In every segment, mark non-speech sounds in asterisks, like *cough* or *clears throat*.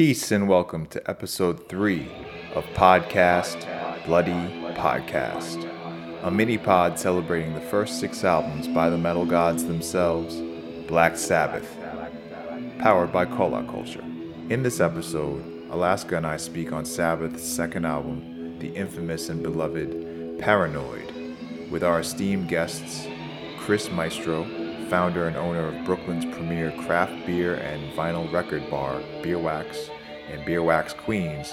Peace and welcome to episode three of Podcast Bloody Podcast, a mini pod celebrating the first six albums by the metal gods themselves, Black Sabbath, powered by Cola Culture. In this episode, Alaska and I speak on Sabbath's second album, the infamous and beloved Paranoid, with our esteemed guests, Chris Maestro, founder and owner of Brooklyn's premier craft beer and vinyl record bar, Beerwax, and Beerwax Queens,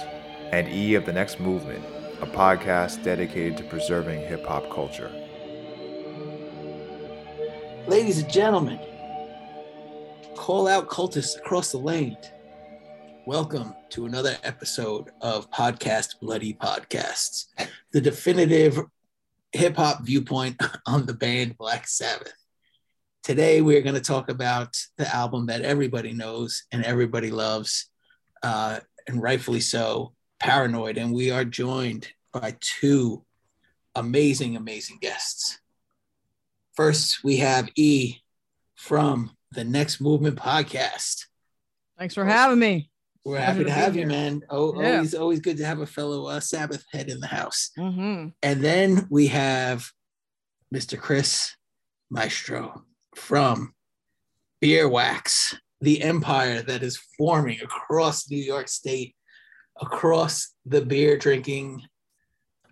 and E of the Next Movement, a podcast dedicated to preserving hip hop culture. Ladies and gentlemen, call out cultists across the land. Welcome to another episode of Podcast Bloody Podcasts, the definitive hip hop viewpoint *laughs* on the band Black Sabbath. Today, we're going to talk about the album that everybody knows and everybody loves, uh, and rightfully so, Paranoid. And we are joined by two amazing, amazing guests. First, we have E from the Next Movement podcast. Thanks for having me. We're happy to have you, man. Oh, Yeah. always, always good to have a fellow uh, Sabbath head in the house. hmm And then we have Mr. Chris Maestro from Beer Wax, the empire that is forming across New York State, across the beer drinking,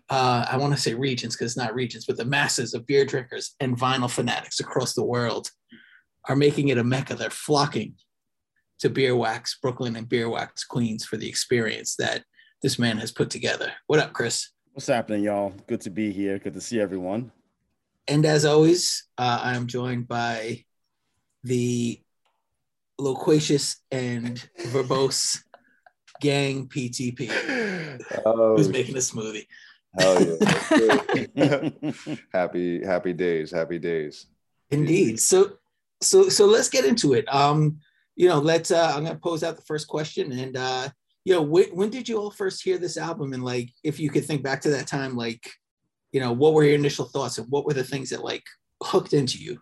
uh, I want to say regions because it's not regions, but the masses of beer drinkers and vinyl fanatics across the world are making it a mecca. They're flocking to Beer Wax Brooklyn and Beer Wax Queens for the experience that this man has put together. What up, Chris? What's happening, y'all? Good to be here. Good to see everyone. And as always, uh, I am joined by the loquacious and verbose *laughs* gang PTP, Oh, who's making a smoothie. hell yeah. *laughs* happy, happy days, happy days. Indeed. So, so, so let's get into it. Um, you know, let's. Uh, I'm gonna pose out the first question, and uh, you know, when, when did you all first hear this album? And like, if you could think back to that time, like, you know, what were your initial thoughts, and what were the things that like hooked into you?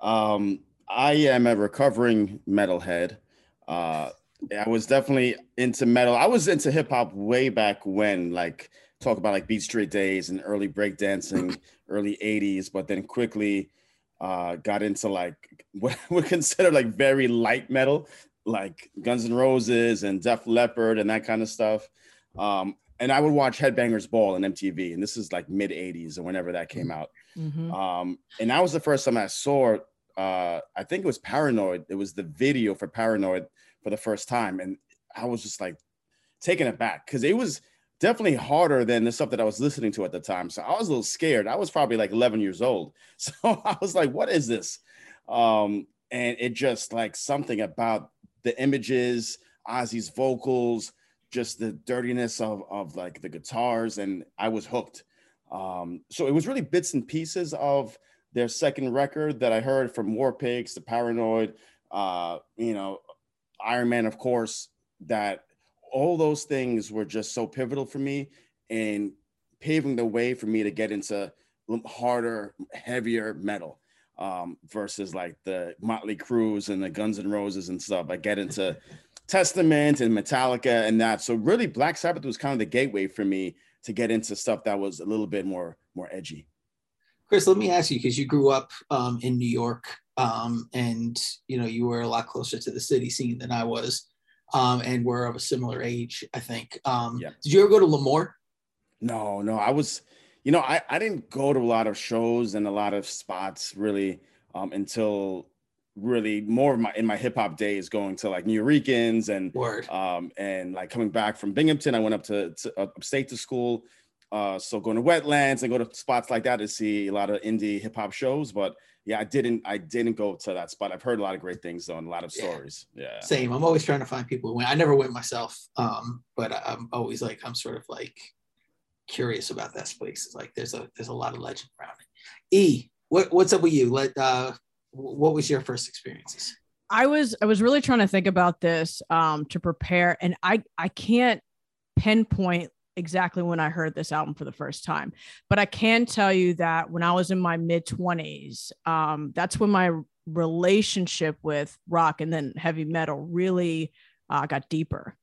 um, I am a recovering metalhead. Uh, I was definitely into metal. I was into hip hop way back when, like talk about like Beat Street days and early breakdancing, *clears throat* early '80s. But then quickly uh, got into like *laughs* what we consider like very light metal, like Guns N' Roses and Def Leppard and that kind of stuff. Um, and I would watch Headbangers Ball on MTV, and this is like mid '80s or whenever that came out. hmm Um, and that was the first time I saw, uh, I think it was Paranoid. It was the video for Paranoid for the first time. And I was just like taken aback because it was definitely harder than the stuff that I was listening to at the time. So I was a little scared. I was probably like 11 years old. *laughs* So I was like, what is this? Um, and it just like something about the images, Ozzy's vocals, just the dirtiness of, of like the guitars. And I was hooked. Um, so it was really bits and pieces of their second record that I heard from War Pigs, The Paranoid, uh, you know, Iron Man, of course, that all those things were just so pivotal for me in paving the way for me to get into harder, heavier metal um, versus like the Motley Crues and the Guns and Roses and stuff. I get into Testament and Metallica and that. So really, Black Sabbath was kind of the gateway for me to get into stuff that was a little bit more more edgy. Chris, let me ask you because you grew up um, in New York, um, and you know you were a lot closer to the city scene than I was, um, and we're of a similar age, I think. Um, Yeah. Did you ever go to L'Amour? No, no, I was, you know, I, I didn't go to a lot of shows and a lot of spots really um, until really more of my in my hip hop days going to like New Yorkins and Word. um, and like coming back from Binghamton, I went up to, to upstate to school. Uh, so going to wetlands and go to spots like that to see a lot of indie hip hop shows. But yeah, I didn't I didn't go to that spot. I've heard a lot of great things though and a lot of Yeah. stories. Yeah. Same. I'm always trying to find people who went. I never went myself, um, but I'm always like I'm sort of like curious about that place. It's like there's a there's a lot of legend around it. E, what what's up with you? Let uh, what was your first experiences? I was I was really trying to think about this um, to prepare, and I I can't pinpoint exactly when I heard this album for the first time, but I can tell you that when I was in my mid twenties, um, that's when my relationship with rock and then heavy metal really uh, got deeper.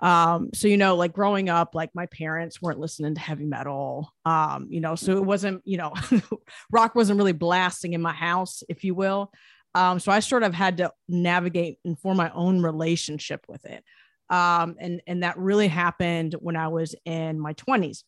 Um, so you know, like growing up, like my parents weren't listening to heavy metal. Um, you know, so it wasn't, you know, *laughs* rock wasn't really blasting in my house, if you will. Um, so I sort of had to navigate and form my own relationship with it. Um, and and that really happened when I was in my 20s.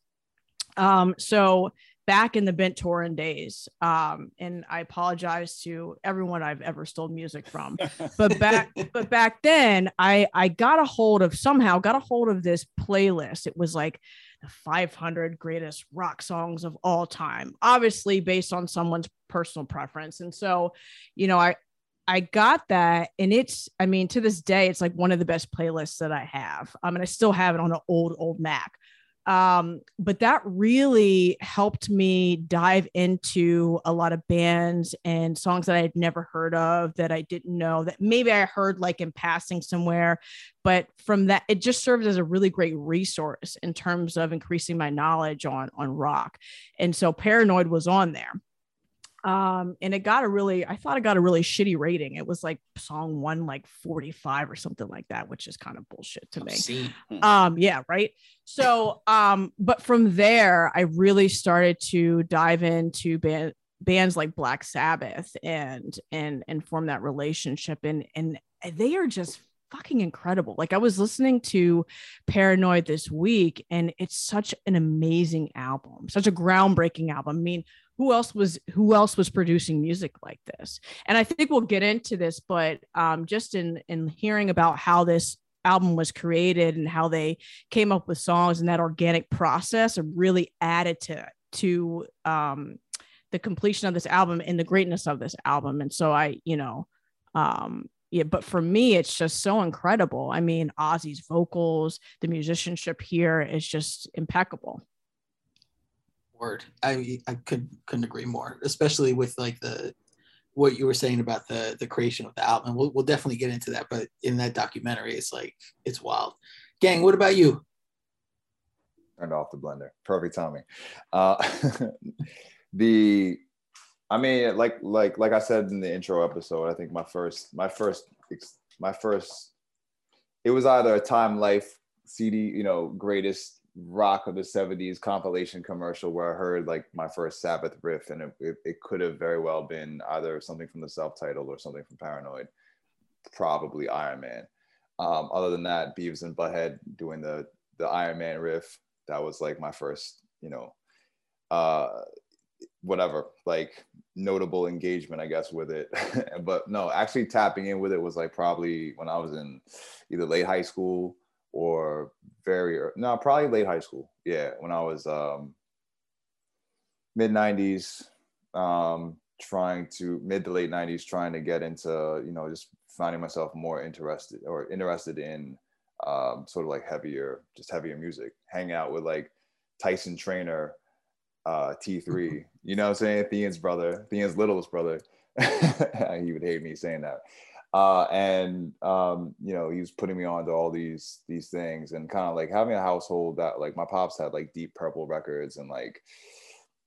Um, so back in the BitTorrent days, um, and I apologize to everyone I've ever stole music from, *laughs* but back but back then, I I got a hold of somehow got a hold of this playlist. It was like the 500 greatest rock songs of all time, obviously based on someone's personal preference, and so, you know, I I got that, and it's, I mean, to this day, it's like one of the best playlists that I have. I mean, I still have it on an old, old Mac. Um, but that really helped me dive into a lot of bands and songs that I had never heard of that I didn't know that maybe I heard like in passing somewhere. But from that, it just served as a really great resource in terms of increasing my knowledge on on rock. And so Paranoid was on there um and it got a really i thought it got a really shitty rating. It was like song one like 45 or something like that which is kind of bullshit to me. Um yeah right? So um but from there i really started to dive into band, bands like black sabbath and and and form that relationship and and they are just fucking incredible. Like I was listening to Paranoid this week and it's such an amazing album, such a groundbreaking album. I mean, who else was who else was producing music like this? And i think we'll get into this but um, just in in hearing about how this album was created and how they came up with songs and that organic process really added to to um, the completion of this album and the greatness of this album. And so i you know um yeah but for me it's just so incredible. I mean ozzy's vocals the musicianship here is just impeccable word. I I could couldn't agree more, especially with like the what you were saying about the the creation of the album. We'll we'll definitely get into that, but in that documentary, it's like it's wild. Gang, what about you? Turned off the blender. Perfect timing. Uh, *laughs* the, I mean, like like like I said in the intro episode, I think my first my first my first, it was either a Time Life CD, you know, greatest rock of the 70s compilation commercial where I heard like my first Sabbath riff, and it, it, it could have very well been either something from the self titled or something from Paranoid, probably Iron Man. Um, other than that, Beavis and Butthead doing the the Iron Man riff, that was like my first, you know, uh, whatever, like notable engagement, I guess, with it. *laughs* but no, actually tapping in with it was like probably when I was in either late high school or very early, no probably late high school. Yeah when i was um mid 90s um trying to mid to late 90s trying to get into you know just finding myself more interested or interested in um, sort of like heavier just heavier music hang out with like tyson trainer uh t3 *laughs* you know what i'm saying? Thean's brother thean's littlest brother. *laughs* He would hate me saying that uh, and um, you know he was putting me on to all these these things and kind of like having a household that like my pops had like deep purple records and like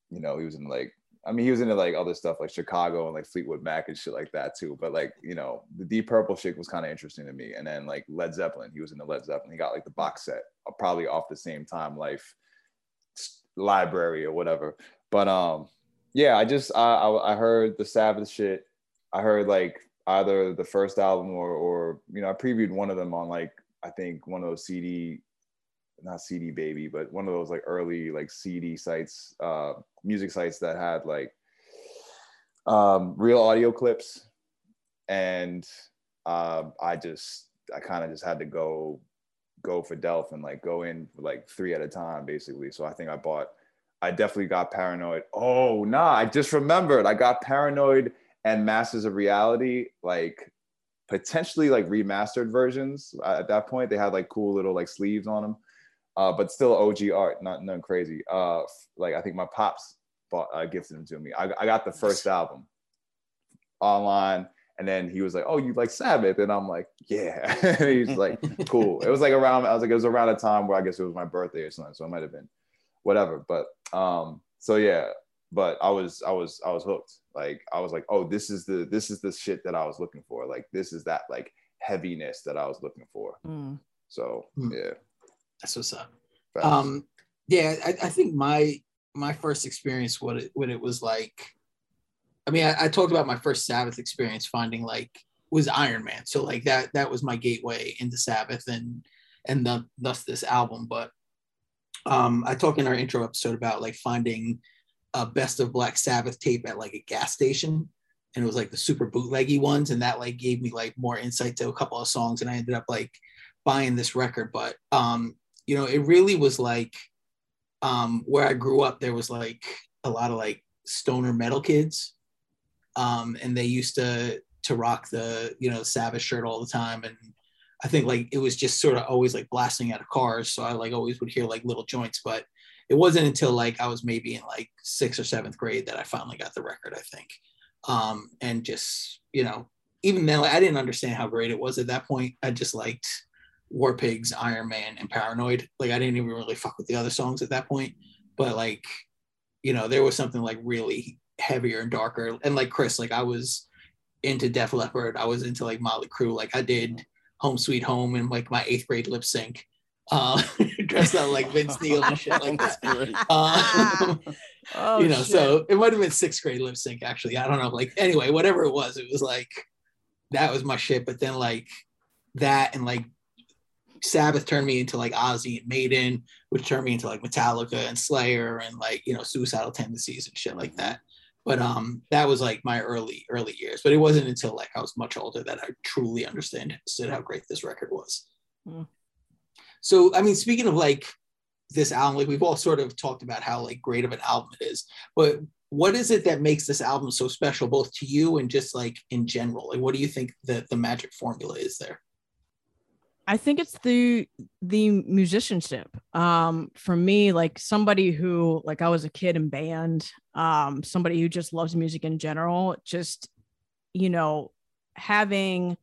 you know he was in like I mean he was into like other stuff like Chicago and like Fleetwood Mac and shit like that too but like you know the deep purple shit was kind of interesting to me. And then like Led Zeppelin he was into Led Zeppelin. He got like the box set uh, probably off the same time life library or whatever. But um yeah I just I I, I heard the Sabbath shit. I heard like either the first album or or you know I previewed one of them on like I think one of those CD not CD baby but one of those like early like CD sites uh music sites that had like um real audio clips. And uh, I just I kind of just had to go go for Delph and like go in like three at a time basically. So I think I bought I definitely got paranoid. Oh nah I just remembered. I got paranoid and Masters of Reality, like potentially like remastered versions. At that point, they had like cool little like sleeves on them, uh, but still OG art, not nothing crazy. Uh, like I think my pops bought uh, gifted them to me. I, I got the first album online. And then he was like, "Oh, you like Sabbath?" And I'm like, "Yeah." *laughs* He's like, *laughs* "Cool." It was like around. I was like, it was around a time where I guess it was my birthday or something, so it might have been whatever. But um, so yeah, but I was I was I was hooked. Like I was like, oh, this is the this is the shit that I was looking for. Like this is that like heaviness that I was looking for. Mm. So Hmm. yeah. That's what's up. facts. Um, yeah, I, I think my my first experience what it what it was like. I mean, I, I talked about my first Sabbath experience finding like was Iron Man. So like that that was my gateway into Sabbath and and the, thus this album. But um, I talked in our intro episode about like finding a best of Black Sabbath tape at like a gas station. And it was like the super bootleggy ones. And that like gave me like more insight to a couple of songs. And I ended up like buying this record. But um, you know, it really was like um where I grew up, there was like a lot of like stoner metal kids. Um, and they used to to rock the, you know, Sabbath shirt all the time. And I think like it was just sort of always like blasting out of cars. So I like always would hear like little joints, but it wasn't until like I was maybe in like sixth or seventh grade that I finally got the record, I think. Um, and just, you know, even then like, I didn't understand how great it was at that point. I just liked War Pigs, Iron Man, and Paranoid. Like I didn't even really fuck with the other songs at that point. But like, you know, there was something like really heavier and darker. And like Chris, like I was into Def Leppard. I was into like Motley Crue. Like I did Home Sweet Home in like my eighth grade lip sync. Uh, *laughs* dressed up like Vince Neil and shit like that. *laughs* Uh, *laughs* Oh, you know, shit. so it might have been sixth grade lip sync actually. I don't know. Like anyway, whatever it was, it was like that was my shit. But then like that and like Sabbath turned me into like Ozzy and Maiden, which turned me into like Metallica and Slayer and like you know suicidal tendencies and shit like that. But um, that was like my early early years. But it wasn't until like I was much older that I truly understood how great this record was. Hmm. So I mean, speaking of like this album, like we've all sort of talked about how like great of an album it is, but what is it that makes this album so special, both to you and just like in general? Like, what do you think that the magic formula is there? I think it's the the musicianship. Um, for me, like somebody who like I was a kid in band, um, somebody who just loves music in general, just you know, having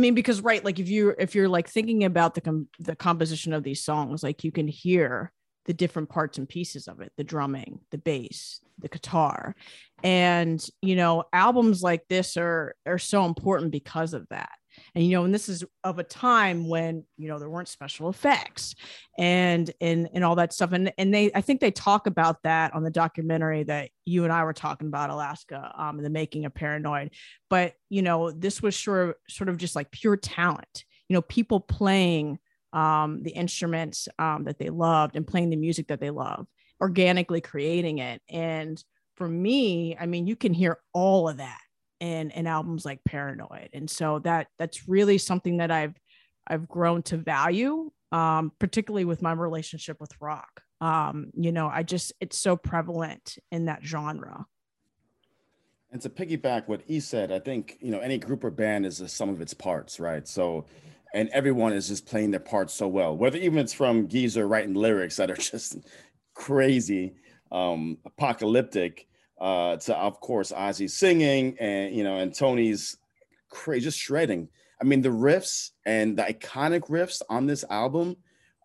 mean, because right, like if you if you're like thinking about the com- the composition of these songs, like you can hear the different parts and pieces of it, the drumming, the bass, the guitar. And you know, albums like this are are so important because of that and you know and this is of a time when you know there weren't special effects and and and all that stuff. And and they i think they talk about that on the documentary that you and i were talking about alaska um the making of paranoid. But you know this was sure sort of just like pure talent you know people playing um the instruments um that they loved and playing the music that they love organically creating it. And for me i mean you can hear all of that in in albums like Paranoid. And so that that's really something that I've I've grown to value, um, particularly with my relationship with rock. Um, you know, I just it's so prevalent in that genre. And to piggyback what he said, I think you know any group or band is the sum of its parts, right? So, and everyone is just playing their parts so well. Whether even it's from Geezer writing lyrics that are *laughs* just crazy, um, apocalyptic, uh, to of course Ozzy singing and you know and Tony's crazy just shredding. I mean the riffs and the iconic riffs on this album,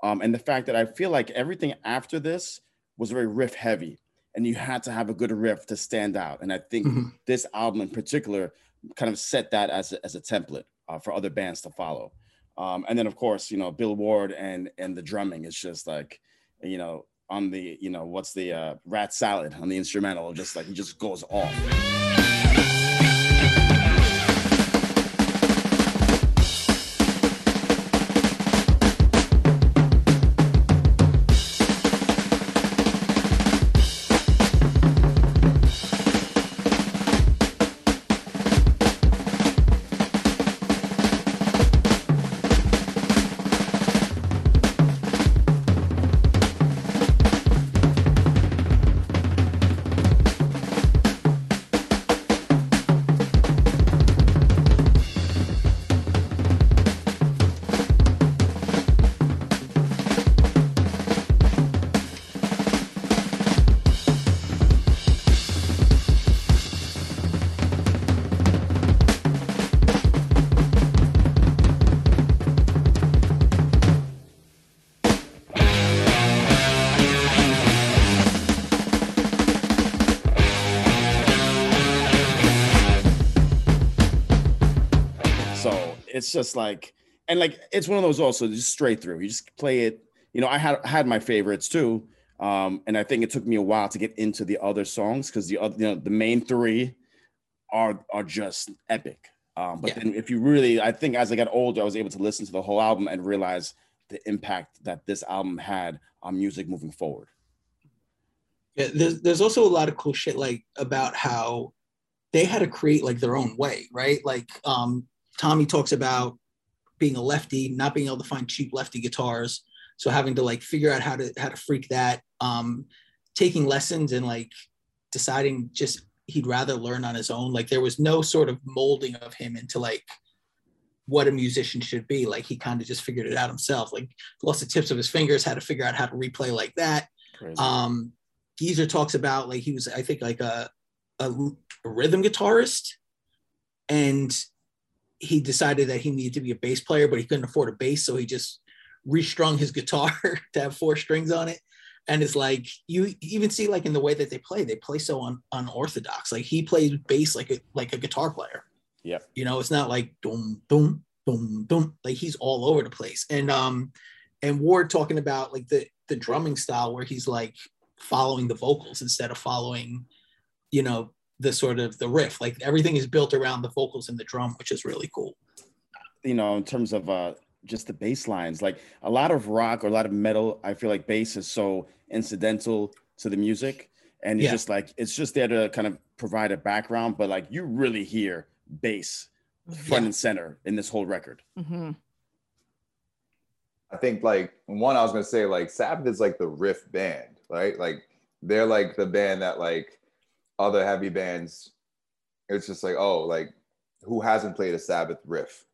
um, and the fact that I feel like everything after this was very riff heavy, and you had to have a good riff to stand out. And I think Mhm. this album in particular kind of set that as a, as a template uh, for other bands to follow. Um, and then of course you know Bill Ward and and the drumming is just like you know on the you know what's the uh, rat salad on the instrumental just like he just goes off just like, and like it's one of those also just straight through. You just play it. You know, I had had my favorites too, um, and I think it took me a while to get into the other songs because the other, you know, the main three are are just epic. Um, but Yeah. then if you really, I think as I got older, I was able to listen to the whole album and realize the impact that this album had on music moving forward. Yeah, there's there's also a lot of cool shit like about how they had to create like their own way, right? Like um Tommy talks about being a lefty, not being able to find cheap lefty guitars, so having to like figure out how to how to freak that, um, taking lessons and like deciding just he'd rather learn on his own. Like there was no sort of molding of him into like what a musician should be. Like he kind of just figured it out himself. Like lost the tips of his fingers, had to figure out how to replay like that. Crazy. Um, Geezer talks about like he was, I think, like a, a, a rhythm guitarist, and he decided that he needed to be a bass player, but he couldn't afford a bass, so he just restrung his *laughs* guitar to have four strings on it. And it's like you even see like in the way that they play, they play so un, unorthodox. Like he plays bass like a like a guitar player. Yeah. You know, it's not like boom, boom, boom, boom. Like he's all over the place. And um, and Ward talking about like the the drumming style where he's like following the vocals instead of following, you know, the sort of the riff. Like everything is built around the vocals and the drum, which is really cool. you know, in terms of uh just the bass lines, like a lot of rock or a lot of metal, I feel like bass is so incidental to the music. And it's Yeah. just like it's just there to kind of provide a background, but like you really hear bass front Yeah. and center in this whole record. Mm-hmm. I think like one I was gonna say like Sabbath is like the riff band, right? Like they're like the band that like other heavy bands. It's just like oh like who hasn't played a Sabbath riff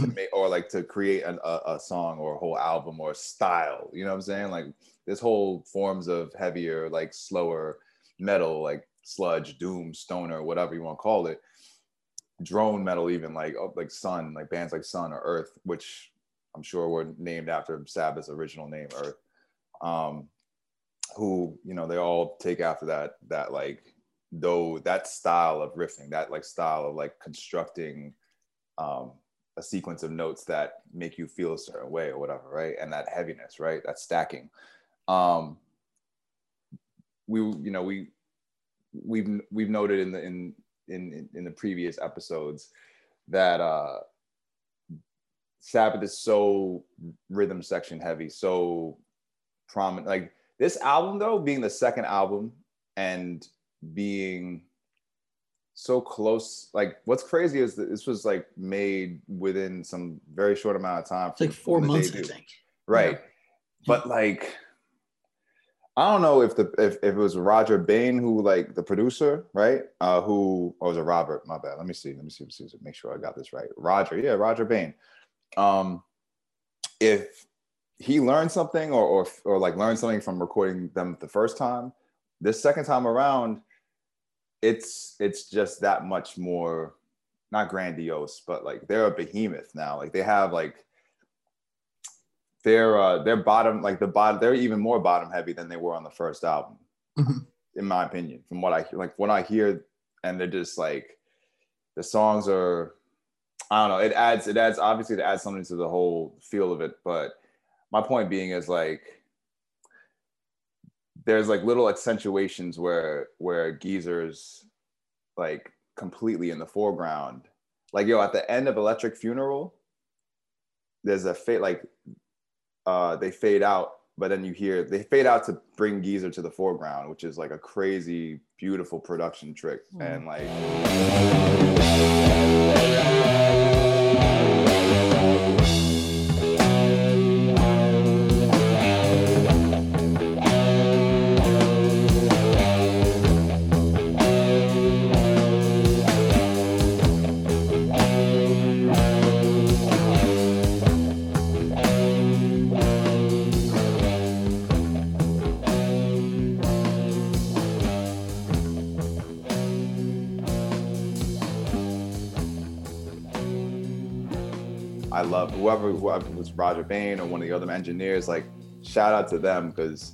to Mhm. make or like to create an, a, a song or a whole album or style. You know what I'm saying? Like this whole forms of heavier like slower metal like sludge, doom, stoner, whatever you want to call it. Drone metal, even like oh, like Sun, like bands like Sun or Earth, which I'm sure were named after Sabbath's original name, Earth. Um, who you know they all take after that that like though that style of riffing, that like style of like constructing um, a sequence of notes that make you feel a certain way or whatever, right? And that heaviness, right? That stacking. Um, we you know we we've we've noted in the in in in the previous episodes that uh Sabbath is so rhythm section heavy, so prominent. Like this album, though, being the second album and being so close. Like, what's crazy is that this was like made within some very short amount of time. It's like four months, I think. Right. But like, I don't know if the if, if it was Rodger Bain who like the producer, right? Uh who or was it Robert? My bad. Let me see. Let me see. Let me see. Make sure I got this right. Roger. Yeah, Rodger Bain. Um if he learned something or or or like learned something from recording them the first time, this second time around, it's it's just that much more not grandiose, but like they're a behemoth now. Like they have like they're uh they're bottom like the bottom they're even more bottom heavy than they were on the first album Mhm. in my opinion from what i hear like when i hear and they're just like the songs are i don't know it adds it adds obviously it adds something to the whole feel of it but my point being is like there's like little accentuations where where geezers like completely in the foreground like yo at the end of electric funeral there's a fade like uh they fade out but then you hear they fade out to bring geezer to the foreground which is like a crazy beautiful production trick Mm. and like Rodger Bain or one of the other engineers. Like, shout out to them because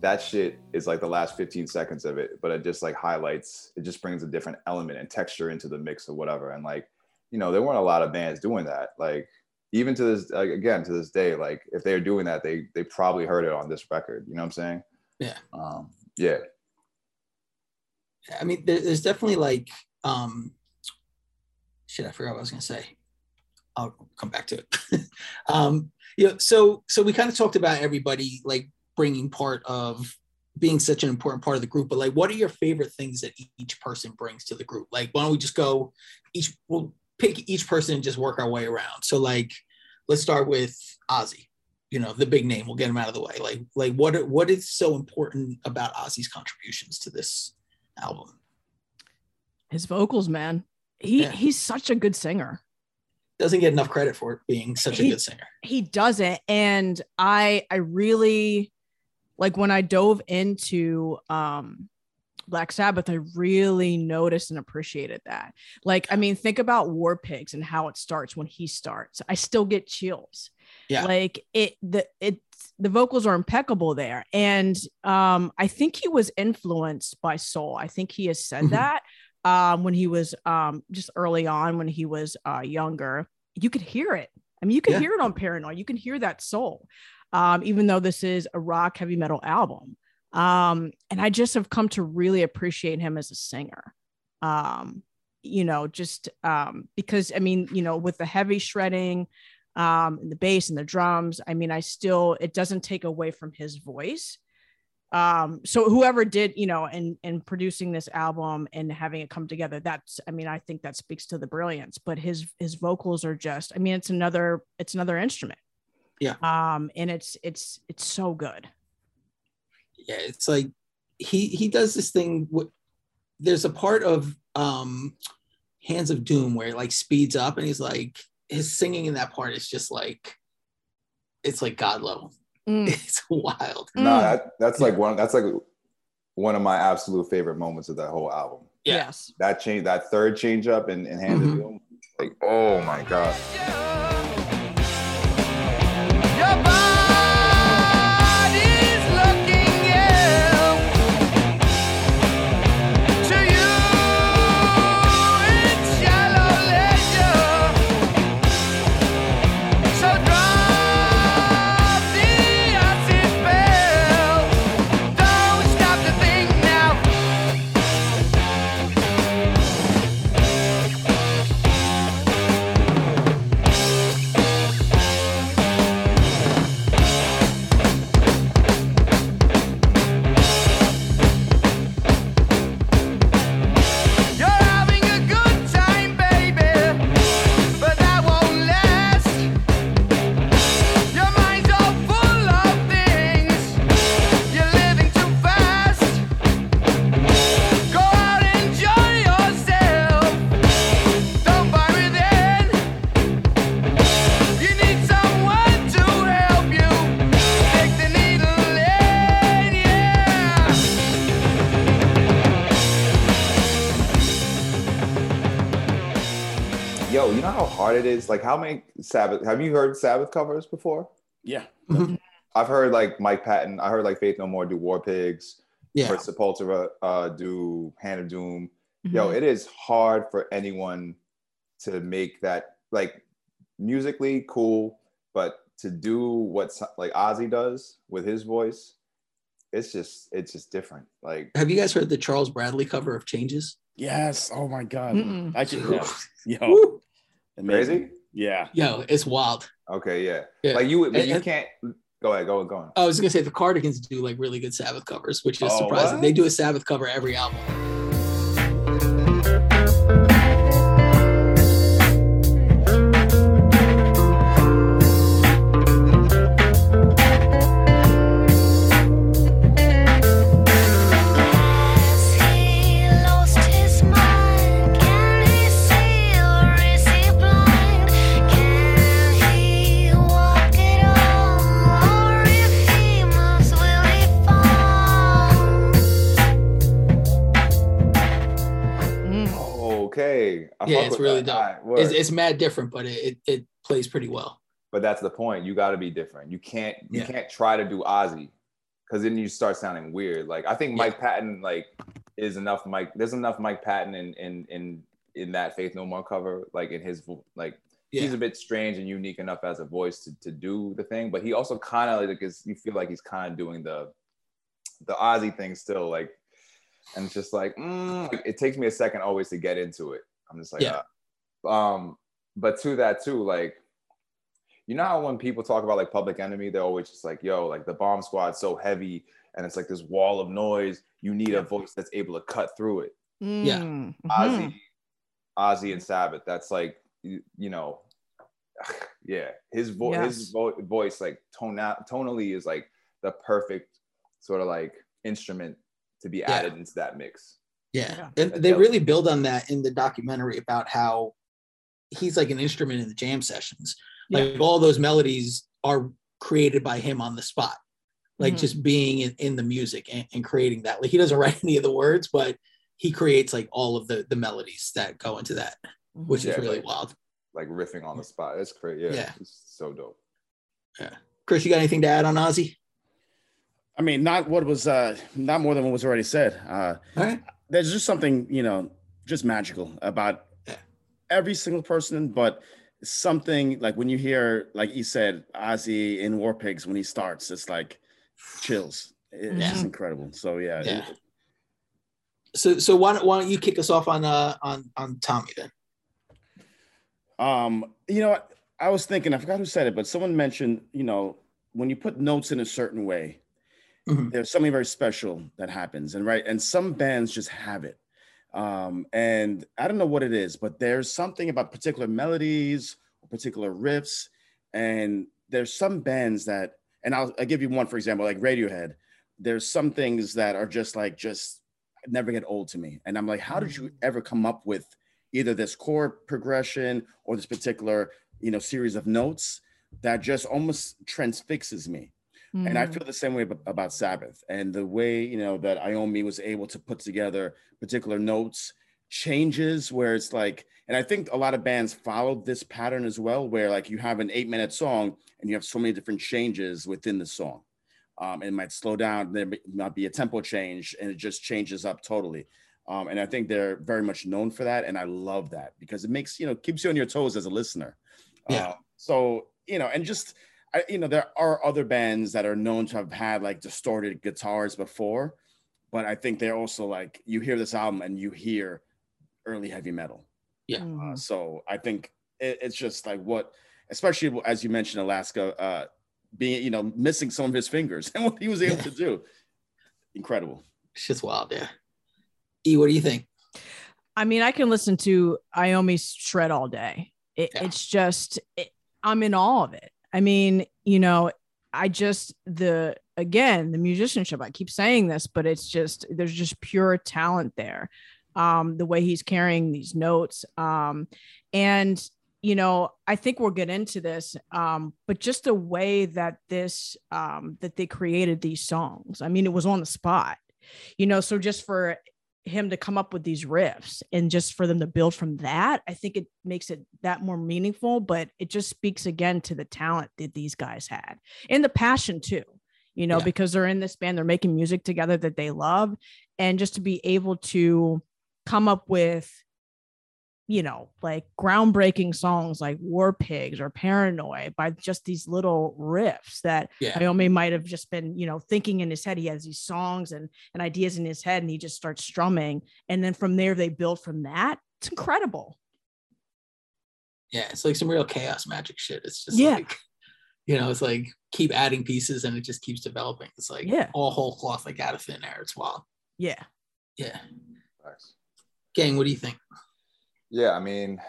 that shit is like the last 15 seconds of it, but it just like highlights. It just brings a different element and texture into the mix or whatever. And like you know, there weren't a lot of bands doing that. Like even to this like, again to this day, like if they're doing that, they they probably heard it on this record. You know what I'm saying? Yeah. Um, yeah. I mean, there's definitely like, um, shit, I forgot what I was gonna say. I'll come back to it. *laughs* um, you know, so so we kind of talked about everybody like bringing part of being such an important part of the group, but like, what are your favorite things that each person brings to the group? Like, why don't we just go each? We'll pick each person and just work our way around. So like, let's start with Ozzy. You know, the big name. We'll get him out of the way. Like, like what what is so important about Ozzy's contributions to this album? His vocals, man. He Yeah. he's such a good singer. Doesn't get enough credit for being such a good singer. he doesn't and i i really like when i dove into um black sabbath i really noticed and appreciated that like i mean think about war pigs and how it starts when he starts i still get chills Yeah. like it the it the vocals are impeccable there and um i think he was influenced by soul i think he has said Mhm. that um when he was um just early on when he was uh younger you could hear it I mean, you can Yeah. hear it on Paranoid. You can hear that soul, um, even though this is a rock heavy metal album. Um, and I just have come to really appreciate him as a singer. Um, you know, just um, because I mean, you know, with the heavy shredding, um, and the bass and the drums, I mean, I still it doesn't take away from his voice. Um, so whoever did, you know, and and producing this album and having it come together, that's I mean, I think that speaks to the brilliance. But his his vocals are just, I mean, it's another it's another instrument. Yeah. Um, and it's it's it's so good. yeah it's like he he does this thing wh- there's a part of um hands of doom where it like speeds up and he's like his singing in that part is just like it's like god level Mm. *laughs* it's wild No, Mm. that, that's like one. That's like one of my absolute favorite moments of that whole album. Yeah. Yes. That change, that third change up in, in Hand of Mhm. Like oh my god. Is? Like how many Sabbath? Have you heard Sabbath covers before? Yeah. I've heard like Mike Patton. I heard like Faith No More do War Pigs. yeah Heard Sepultura uh, do Hand of Doom. Yo, Mhm. it is hard for anyone to make that like musically cool, but to do what like Ozzy does with his voice, it's just it's just different. Like have you guys heard the charles bradley cover of changes Yes. Oh my God. Mm-mm. I can. Yeah. *laughs* Yo. Woo! Amazing. crazy. Yeah. yo it's wild Okay, yeah. Yeah. Like you, but And- you and- can't. Go ahead, go ahead, go on. i was gonna say the cardigans do like really good sabbath covers which is Oh, surprising what? they do a sabbath cover every album Yeah, it's really that. dope. Right, it's, it's mad different but it, it, it plays pretty well but that's the point. You got to be different. You can't. You Yeah. can't try to do Ozzy, because then you start sounding weird. Like I think Mike Patton like is enough. Mike, there's enough Mike Patton in in in in that Faith No More cover, like in his like Yeah. he's a bit strange and unique enough as a voice to, to do the thing, but he also kind of like is you feel like he's kind of doing the the Ozzy thing still, like, and it's just like, mm, like, it takes me a second always to get into it. I'm just like, Yeah. uh, um, but to that too, like, you know how when people talk about like Public Enemy, they're always just like, yo, like the Bomb Squad's so heavy and it's like this wall of noise. You need a voice that's able to cut through it. Yeah. Mm, mhm. Ozzy, Ozzy and Sabbath. That's like you, you know, *sighs* yeah. His voice, Yes. his vo- voice, like tona- tonally, is like the perfect sort of like instrument to be added into that mix. Yeah. Yeah. And they dope. really build on that in the documentary about how he's like an instrument in the jam sessions. Like all those melodies are created by him on the spot. Like Mhm. just being in, in the music and, and creating that. Like he doesn't *laughs* write any of the words, but he creates like all of the the melodies that go into that, which Yeah, is really like- wild. Like riffing on the spot. That's crazy. Yeah, Yeah. It's so dope. Yeah. Chris, you got anything to add on Ozzy? I mean, not what was uh not more than what was already said. Uh All right. There's just something, you know, just magical about every single person, but something like when you hear, like he said, Ozzy in War Pigs when he starts, it's like chills. It's Yeah. just incredible. So yeah, Yeah. it- So so why don't why don't you kick us off on uh on on Tommy then? Um, you know, what? I was thinking, I forgot who said it, but someone mentioned, you know, when you put notes in a certain way, Mhm. there's something very special that happens. And right, and some bands just have it. Um, and I don't know what it is, but there's something about particular melodies or particular riffs. And there's some bands that, and I'll, I'll give you one, for example, like Radiohead. There's some things that are just like, just never get old to me. And I'm like, how did you ever come up with either this chord progression or this particular you know series of notes that just almost transfixes me and i Mhm. feel the same way about sabbath and the way you know that Iommi was able to put together particular notes changes where it's like and i think a lot of bands followed this pattern as well where like you have an eight minute song and you have so many different changes within the song um, it might slow down there might be a tempo change and it just changes up totally um, and I think they're very much known for that, and I love that because it makes you know keeps you on your toes as a listener. Yeah. Uh, so you know, and just I, you know, there are other bands that are known to have had like distorted guitars before, but I think they're also like you hear this album and you hear early heavy metal. Yeah. Uh, Mhm. so I think it, it's just like what, especially as you mentioned, Alaska uh, being you know missing some of his fingers *laughs* and what he was able Yeah. to do, incredible. It's just wild, yeah. E, what do you think? I mean, I can listen to Iommi's shred all day. It, Yeah. It's just, it, I'm in awe of it. I mean, you know, I just, the, again, the musicianship, I keep saying this, but it's just, there's just pure talent there. Um, the way he's carrying these notes. Um, and, you know, I think we'll get into this, um, but just the way that this, um, that they created these songs, I mean, it was on the spot, you know, so just for him to come up with these riffs and just for them to build from that, I think it makes it that more meaningful. But it just speaks again to the talent that these guys had and the passion too, you know, Yeah. because they're in this band, they're making music together that they love. And just to be able to come up with, you know, like groundbreaking songs like War Pigs or Paranoid by just these little riffs that Yeah. Iommi might have just been, you know, thinking in his head. He has these songs and, and ideas in his head, and he just starts strumming. And then from there, they build from that. It's incredible. Yeah, it's like some real chaos magic shit. It's just Yeah. like, *laughs* you know, it's like keep adding pieces and it just keeps developing. It's like Yeah. all whole cloth like out of thin air. It's wild. Yeah. Yeah. Facts. Gang, what do you think? Yeah, I mean,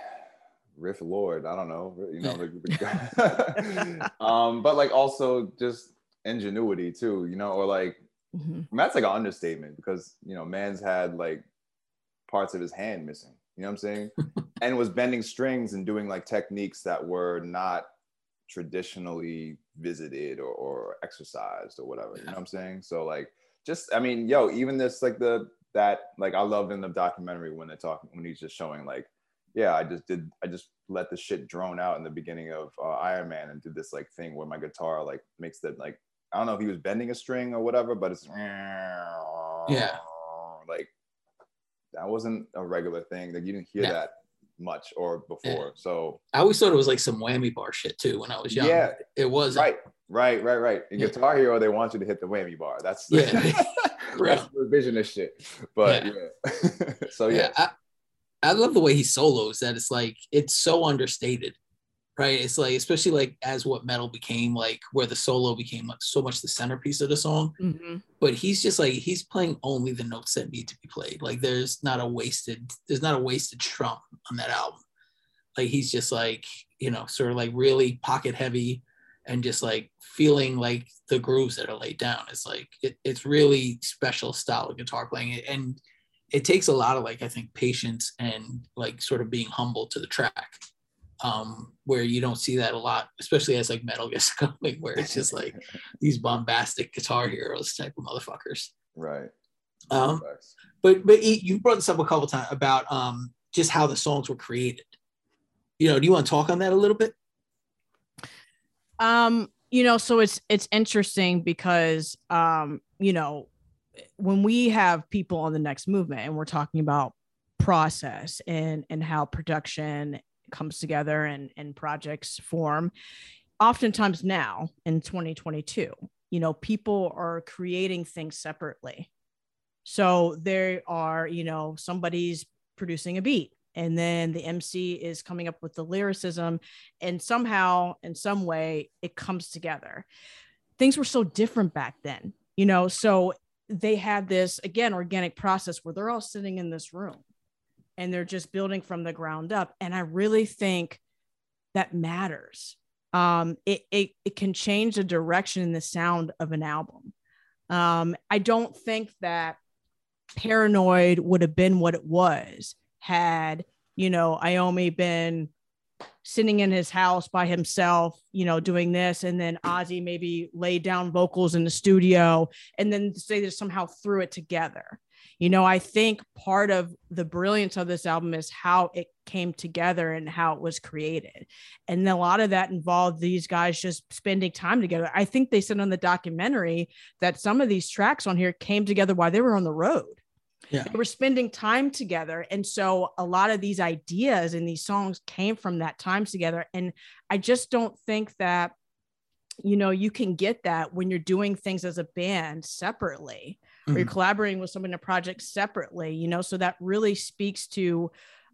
Riff Lord. I don't know, you know, the, the- *laughs* *laughs* um, but like also just ingenuity too, you know, or like Mhm. Mean, that's like an understatement because you know, man's had like parts of his hand missing. You know what I'm saying? *laughs* and was bending strings and doing like techniques that were not traditionally visited or, or exercised or whatever. You know what I'm saying? So like, just I mean, yo, even this like the that like I loved in the documentary when they're talking when he's just showing like, yeah, I just did I just let the shit drone out in the beginning of uh, Iron Man and did this like thing where my guitar like makes the like I don't know if he was bending a string or whatever, but it's Yeah. like that wasn't a regular thing. Like you didn't hear that much or before. So I always thought it was like some whammy bar shit too when I was young. Yeah. It was right, right, right, right. In Yeah. Guitar Hero, they want you to hit the whammy bar. That's Yeah. *laughs* *laughs* that's revisionist shit. But yeah. *laughs* so yeah, yeah. I, I love the way he solos that it's like it's so understated right it's like especially like as what metal became like where the solo became like so much the centerpiece of the song Mhm. but he's just like he's playing only the notes that need to be played like there's not a wasted there's not a wasted strum on that album like he's just like you know sort of like really pocket heavy and just like feeling like the grooves that are laid down. It's like it, it's really special style of guitar playing and it takes a lot of like i think patience and like sort of being humble to the track um where you don't see that a lot especially as like metal gets *laughs* going where it's just like *laughs* these bombastic guitar heroes type of motherfuckers. Right. um but but you brought this up a couple times about um just how the songs were created. You know do you want to talk on that a little bit Um, you know, so it's it's interesting because um, you know, when we have people on the next movement and we're talking about process and and how production comes together and and projects form, oftentimes now in 2022, you know, people are creating things separately. So there are, you know, somebody's producing a beat and then the MC is coming up with the lyricism and somehow in some way it comes together. Things were so different back then you know so they had this again organic process where they're all sitting in this room and they're just building from the ground up and i really think that matters. Um it it, it can change the direction and the sound of an album. Um i don't think that paranoid would have been what it was had you know Iommi been sitting in his house by himself, you know, doing this, and then Ozzy maybe laid down vocals in the studio, and then they just somehow threw it together. You know, I think part of the brilliance of this album is how it came together and how it was created. And a lot of that involved these guys just spending time together. I think they said on the documentary that some of these tracks on here came together while they were on the road yeah. They were spending time together. And so a lot of these ideas and these songs came from that time together. And i just don't think that you know you can get that when you're doing things as a band separately or you're Mhm. collaborating with someone in a project separately you know? So that really speaks to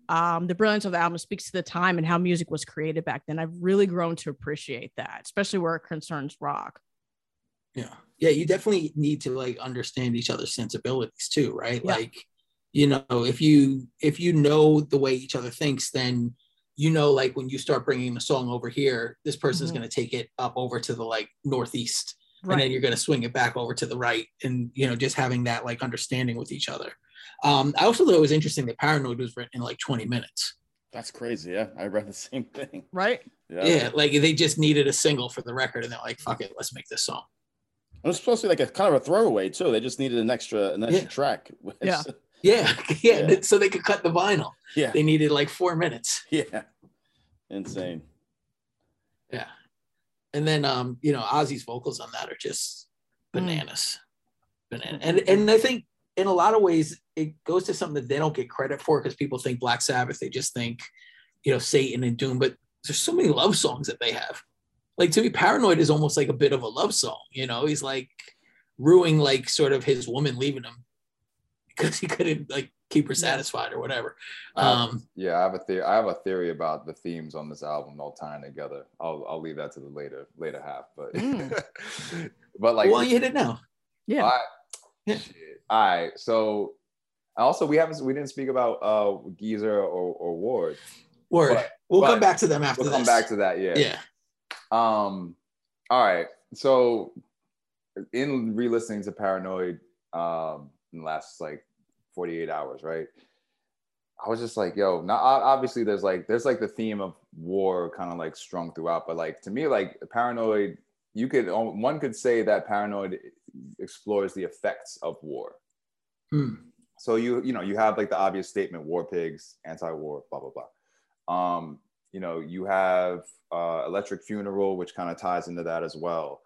um, the brilliance of the album speaks to the time and how music was created back then. I've really grown to appreciate that especially where it concerns rock Yeah. Yeah, you definitely need to like understand each other's sensibilities too, right? Yeah. Like, you know, if you if you know the way each other thinks, then you know like when you start bringing a song over here, this person's Mhm. going to take it up over to the like northeast and then you're going to swing it back over to the right and you know just having that like understanding with each other. Um I also thought it was interesting that Paranoid was written in like 20 minutes. That's crazy. Yeah, I read the same thing. right Yeah. Yeah, like they just needed a single for the record and they're like fuck it, let's make this song. It was supposed to be like a kind of a throwaway too. They just needed an extra an extra Yeah. track. *laughs* Yeah. Yeah, *laughs* yeah, Yeah. so they could cut the vinyl. yeah. They needed like 4 minutes. *laughs* Yeah. Insane. Yeah. And then um, you know, Ozzy's vocals on that are just bananas. Banana. And and I think in a lot of ways it goes to something that they don't get credit for because people think Black Sabbath, they just think, you know, Satan and Doom, but there's so many love songs that they have. Like to me, Paranoid is almost like a bit of a love song, you know, he's like ruining like sort of his woman leaving him *laughs* because he couldn't like keep her satisfied or whatever. Um Yeah, I have a theory. I have a theory about the themes on this album all tying together. I'll I'll leave that to the later later half, but Mm. *laughs* but like well, you hit it now. yeah I, Yeah. All right. So also we haven't we didn't speak about uh Geezer or, or Ward. Word. But- we'll but come back to them after We'll this. come back to that. Yeah. yeah. Um. All right. So in re-listening to Paranoid um in the last like 48 hours, right? I was just like, yo, now obviously there's like there's like the theme of war kind of like strung throughout, but like to me, like Paranoid, you could one could say that Paranoid explores the effects of war. Hmm. So you you know you have like the obvious statement, war pigs, anti-war, blah blah blah. Um, you know you have uh, Electric Funeral, which kind of ties into that as well.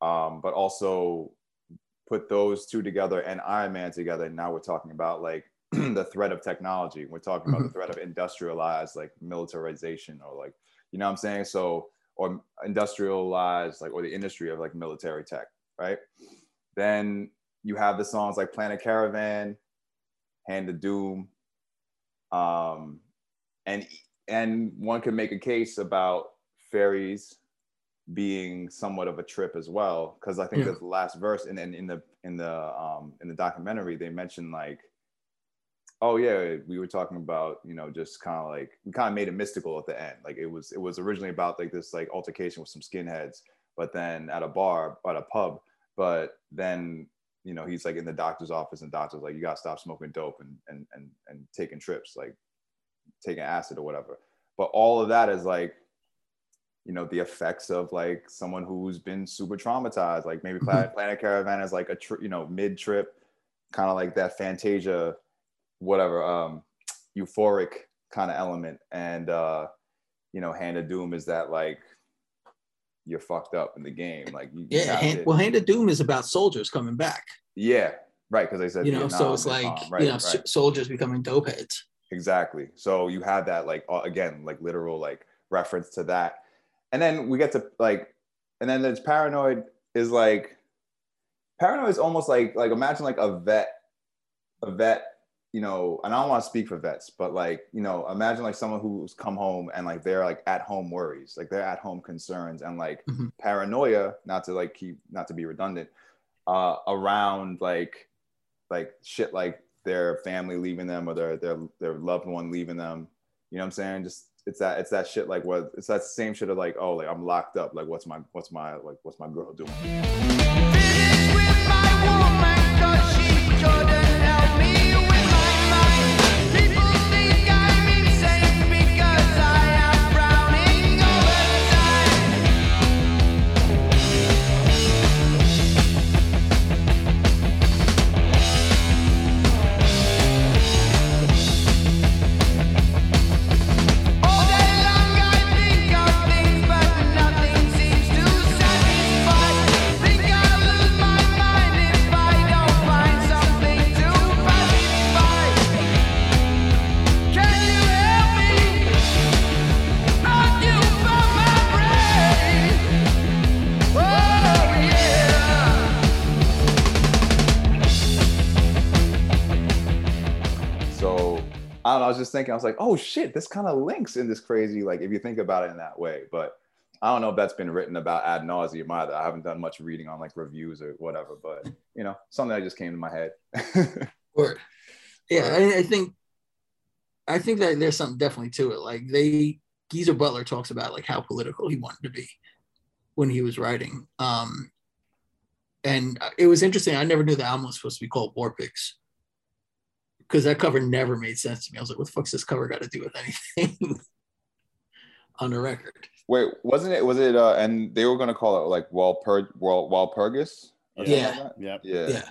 Um, but also put those two together and Iron Man together. And now we're talking about like *clears throat* the threat of technology. We're talking about the threat of industrialized like militarization or like, you know what I'm saying? So, or industrialized like, or the industry of like military tech, right? Then you have the songs like Planet Caravan, Hand of Doom, um, and and one could make a case about fairies being somewhat of a trip as well because i think Yeah. the last verse and then in the in the um in the documentary they mentioned like oh yeah we were talking about you know just kind of like we kind of made it mystical at the end. Like it was it was originally about like this like altercation with some skinheads but then at a bar at a pub. But then you know he's like in the doctor's office and doctor's like you gotta stop smoking dope and and and, and taking trips. Like taking acid or whatever but all of that is like you know the effects of like someone who's been super traumatized like maybe planet, planet caravan is like a tri- you know mid trip kind of like that fantasia whatever um euphoric kind of element and uh you know hand of doom is that like you're fucked up in the game like you, you Yeah, have hand, well, Hand of Doom is about soldiers coming back. yeah right because they said You know, so it's like right, you know right. soldiers becoming dope heads. Exactly. So you have that like uh, again like literal like reference to that, and then we get to like, and then there's paranoid is like, paranoid is almost like like imagine like a vet, a vet, you know, and I don't want to speak for vets, but like you know, imagine like someone who's come home and like they're like at home worries, like they're at home concerns and like Mhm. paranoia, not to like keep not to be redundant, uh, around like like shit like their family leaving them or their their their loved one leaving them. You know what I'm saying? Just it's that it's that shit like what it's that same shit of like oh like I'm locked up like what's my what's my like what's my girl doing? I don't know. I was just thinking. I was like, oh shit, this kind of links in this crazy like if you think about it in that way. But I don't know if that's been written about ad nauseum either. I haven't done much reading on like reviews or whatever. But you know, something that just came to my head. *laughs* Word. Yeah, I, I think I think that there's something definitely to it. Like they Geezer Butler talks about like how political he wanted to be when he was writing. Um and it was interesting. I never knew the album was supposed to be called War Pigs. Because that cover never made sense to me. I was like, what the fuck's this cover got to do with anything *laughs* on the record? Wait, wasn't it? Was it? uh And they were gonna call it like Walpurg, Wal Walpurgis. or Yeah. like that? Yep. Yeah. Yeah.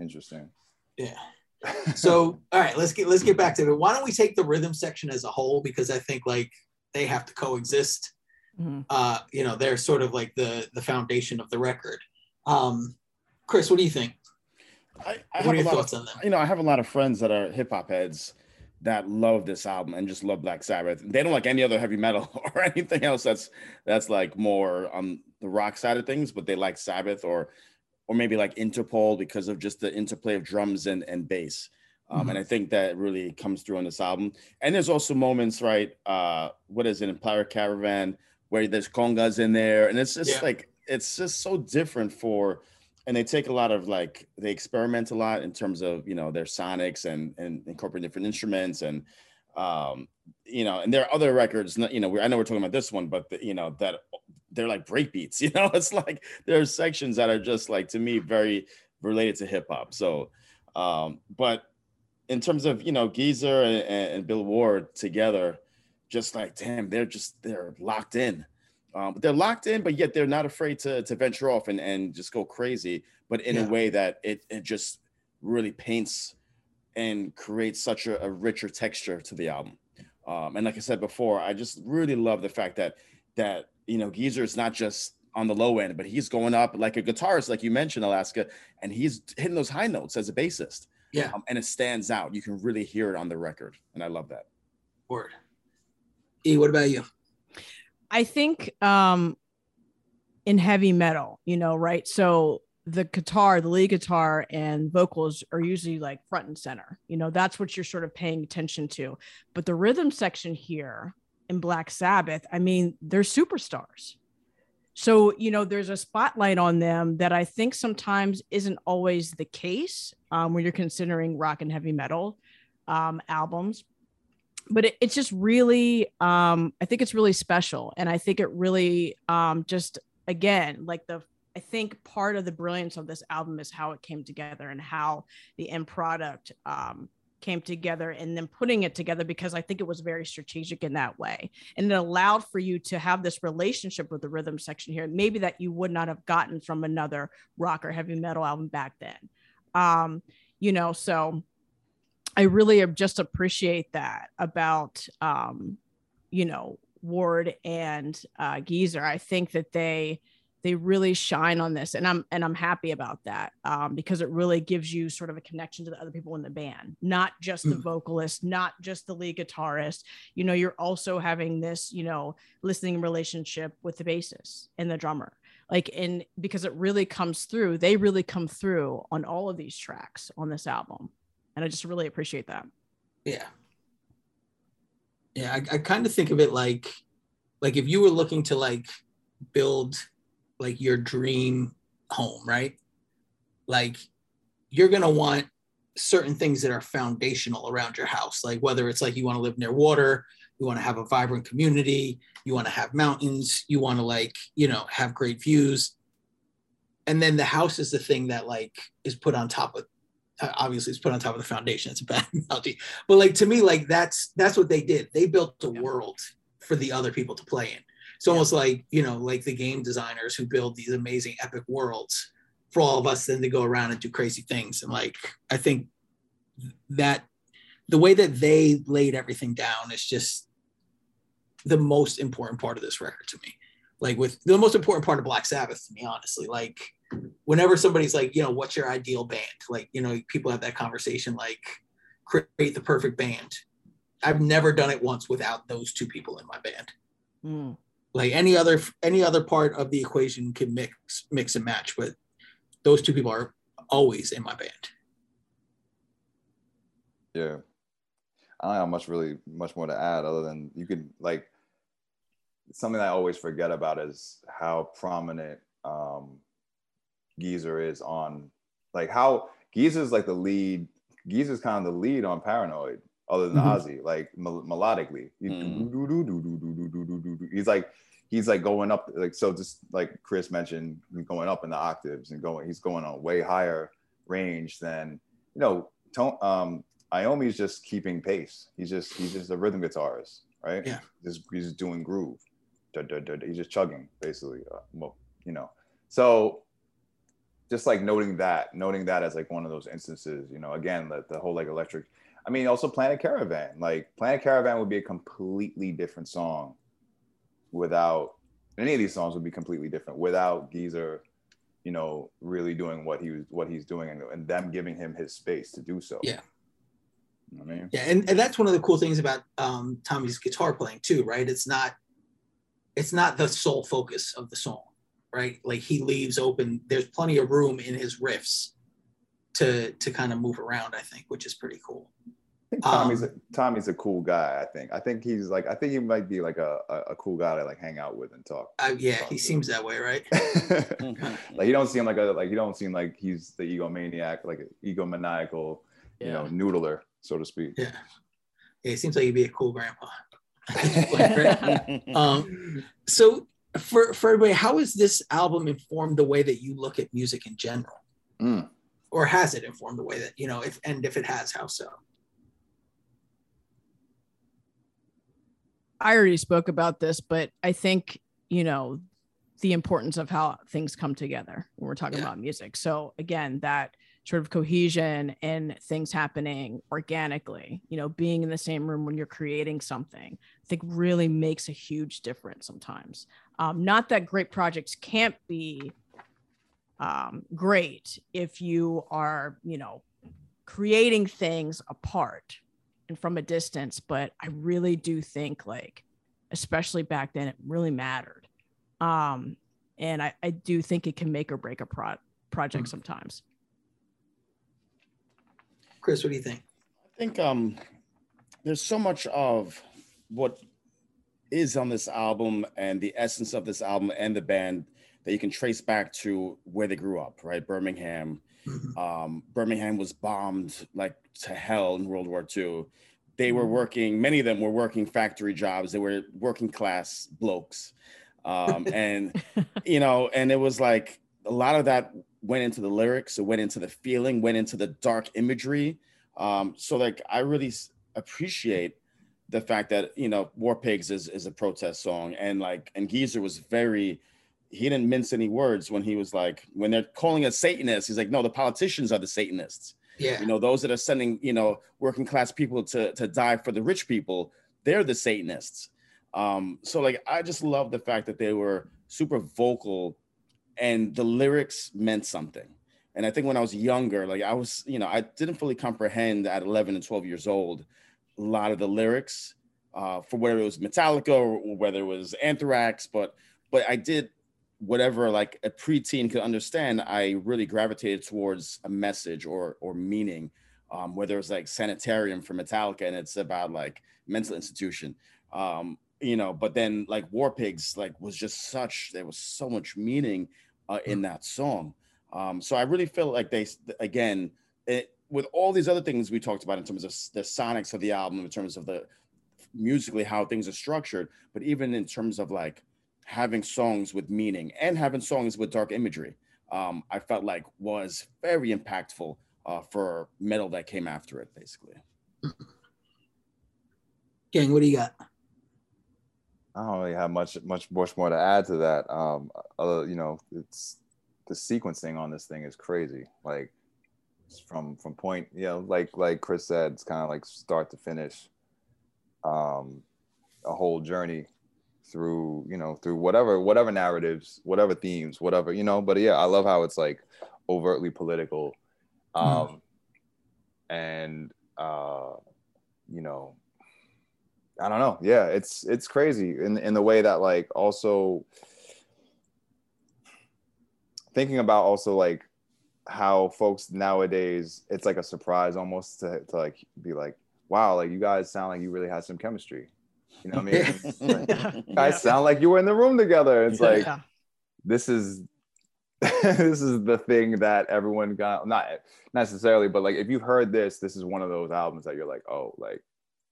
Interesting. Yeah. *laughs* so all right let's get let's get back to it why don't we take the rhythm section as a whole because i think like they have to coexist Mhm. uh you know they're sort of like the the foundation of the record um chris what do you think I, I what have are a your lot thoughts of, on them you know, I have a lot of friends that are hip hop heads that love this album and just love Black Sabbath. They don't like any other heavy metal *laughs* or anything else that's that's like more on the rock side of things, but they like Sabbath or or maybe like Interpol because of just the interplay of drums and and bass. Um, And I think that really comes through on this album. And there's also moments, right? Uh, what is it in Pirate Caravan where there's congas in there, and it's just Yeah. like it's just so different for and they take a lot of like they experiment a lot in terms of you know their sonics and and incorporate different instruments and um you know and there are other records you know we, i know we're talking about this one but the, you know that they're like break beats *laughs* you know? It's like there are sections that are just like to me very related to hip-hop so um but in terms of you know geezer and, and bill ward together just like damn they're just they're locked in um, but they're locked in, but yet they're not afraid to to venture off and and just go crazy, but in Yeah. a way that it it just really paints and creates such a, a richer texture to the album. Um, and like I said before, I just really love the fact that that you know Geezer is not just on the low end, but he's going up like a guitarist, like you mentioned, Alaska, and he's hitting those high notes as a bassist. Yeah. um, and it stands out. You can really hear it on the record, and I love that. Word. E, what about you? I think um in heavy metal, you know, right? So the guitar, the lead guitar and vocals are usually like front and center. You know, that's what you're sort of paying attention to. But the rhythm section here in Black Sabbath, I mean, they're superstars. So, you know, there's a spotlight on them that I think sometimes isn't always the case um, when you're considering rock and heavy metal um, albums but it, it's just really um i think it's really special. And i think it really um just again like the i think part of the brilliance of this album is how it came together and how the end product um came together and then putting it together because i think it was very strategic in that way. And it allowed for you to have this relationship with the rhythm section here maybe that you would not have gotten from another rock or heavy metal album back then. Um you know so I really just appreciate that about um, you know Ward and uh, Geezer. I think that they they really shine on this, and I'm and I'm happy about that um, because it really gives you sort of a connection to the other people in the band, not just the Mm. vocalist, not just the lead guitarist. You know, you're also having this you know listening relationship with the bassist and the drummer. Like, in because it really comes through, they really come through on all of these tracks on this album and I just really appreciate that. Yeah. Yeah, I, I kind of think of it like like if you were looking to like build like your dream home, right? Like you're gonna want certain things that are foundational around your house, like whether it's like you want to live near water, you want to have a vibrant community, you want to have mountains, you want to like, you know, have great views. And then the house is the thing that like is put on top of Uh, obviously it's put on top of the foundation. It's a bad *laughs* analogy, but like to me, like that's that's what they did. They built a Yeah. world for the other people to play in. It's almost like you know, like the game designers who build these amazing epic worlds for all of us then to go around and do crazy things. And like I think that the way that they laid everything down is just the most important part of this record to me. Like with the most important part of Black Sabbath to me, honestly. Like whenever somebody's like, you know, what's your ideal band? Like, you know, people have that conversation like create the perfect band. I've never done it once without those two people in my band. Mm. Like any other any other part of the equation can mix mix and match, but those two people are always in my band. Yeah. I don't have much really much more to add other than you could like something I always forget about is how prominent um Geezer is on like how Geezer's like the lead. Geezer's kind of the lead on Paranoid, other than mm-hmm. Ozzy, like mel- melodically. He's like he's like going up like so just like Chris mentioned, going up in the octaves and going he's going on way higher range than you know tone um Iommi's just keeping pace. He's just he's just a rhythm guitarist, right? Yeah. Just he's doing groove. He's just chugging basically. Uh, well, you know. So just like noting that, noting that as like one of those instances, you know, again, the, the whole like electric. I mean, also Planet Caravan. Like Planet Caravan would be a completely different song without any of these songs would be completely different without Geezer, you know, really doing what he was what he's doing and, and them giving him his space to do so. Yeah. You know I mean? Yeah, and, and that's one of the cool things about um, Tony's guitar playing too, right? It's not it's not the sole focus of the song, right? Like he leaves open. There's plenty of room in his riffs to to kind of move around. I think, which is pretty cool. I think Tony's Um, a, Tony's a cool guy. I think. I think he's like. I think he might be like a, a, a cool guy to like hang out with and talk. I, yeah, talk he to. seems that way, right? *laughs* like he don't seem like a like he don't seem like he's the egomaniac, like an egomaniacal, you know, noodler, so to speak. Yeah, yeah, he seems like he'd be a cool grandpa. *laughs* *laughs* Um, so for for everybody, how has this album informed the way that you look at music in general, Mm. or has it informed the way that you know? If and if it has, how so? I already spoke about this, but I think, you know, the importance of how things come together when we're talking Yeah. about music. So again, that sort of cohesion and things happening organically, you know, being in the same room when you're creating something, I think really makes a huge difference sometimes. Um, not that great projects can't be um, great if you are, you know, creating things apart and from a distance. But I really do think like, especially back then, it really mattered. Um, and I, I do think it can make or break a pro- project Mm. sometimes. Chris, what do you think? I think um there's so much of what is on this album and the essence of this album and the band that you can trace back to where they grew up, right? Birmingham. Mhm. Um, Birmingham was bombed like to hell in World War II. They were Mhm. working, many of them were working factory jobs. They were working class blokes. Um, *laughs* and you know, and it was like a lot of that went into the lyrics, it went into the feeling, went into the dark imagery. Um, so like I really appreciate the fact that you know War Pigs is is a protest song, and like and Geezer was very he didn't mince any words when he was like when they're calling us Satanists, he's like, no, the politicians are the Satanists. Yeah. You know, those that are sending you know working class people to to die for the rich people, they're the Satanists. Um, so like I just love the fact that they were super vocal and the lyrics meant something. And I think when I was younger, like I was, you know, I didn't fully comprehend at 11 and 12 years old a lot of the lyrics uh, for whether it was Metallica or whether it was Anthrax, but but I did whatever like a preteen could understand. I really gravitated towards a message or or meaning, um, whether it's like Sanitarium for Metallica and it's about like mental institution, um, you know. But then like War Pigs, like was just such there was so much meaning uh, in that song. Um, so I really feel like they again it, with all these other things we talked about in terms of the sonics of the album, in terms of the musically how things are structured, but even in terms of like having songs with meaning and having songs with dark imagery, um, I felt like was very impactful uh, for metal that came after it, basically. *clears throat* Gang, what do you got? I don't really have much much much more to add to that. Um, other, you know, it's the sequencing on this thing is crazy. Like it's from from point, you know, like like Chris said, it's kind of like start to finish. Um, a whole journey through you know through whatever whatever narratives, whatever themes, whatever you know. But yeah, I love how it's like overtly political, um, and uh, you know I don't know. Yeah, it's it's crazy in in the way that like also thinking about also like how folks nowadays it's like a surprise almost to, to like be like wow like you guys sound like you really had some chemistry you know what i mean *laughs* It's like, you guys sound like you were in the room together it's like Yeah. this is *laughs* this is the thing that everyone got not necessarily but like if you heard this this is one of those albums that you're like oh like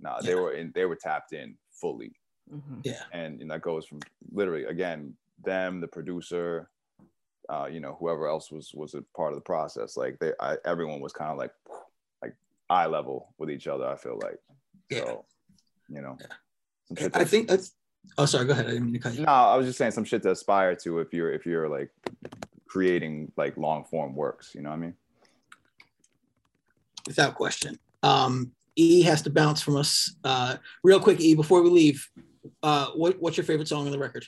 nah they Yeah. were in they were tapped in fully Mhm. Yeah. and, and that goes from literally again them the producer uh you know whoever else was was a part of the process like they I, everyone was kind of like like eye level with each other i feel like Yeah. so you know Yeah. I think that's. Oh, sorry. Go ahead. I didn't mean to cut you. no i was just saying some shit to aspire to if you're if you're like creating like long form works you know what i mean Without question. Um, E has to bounce from us. Uh, real quick, E, before we leave, uh, what, what's your favorite song on the record?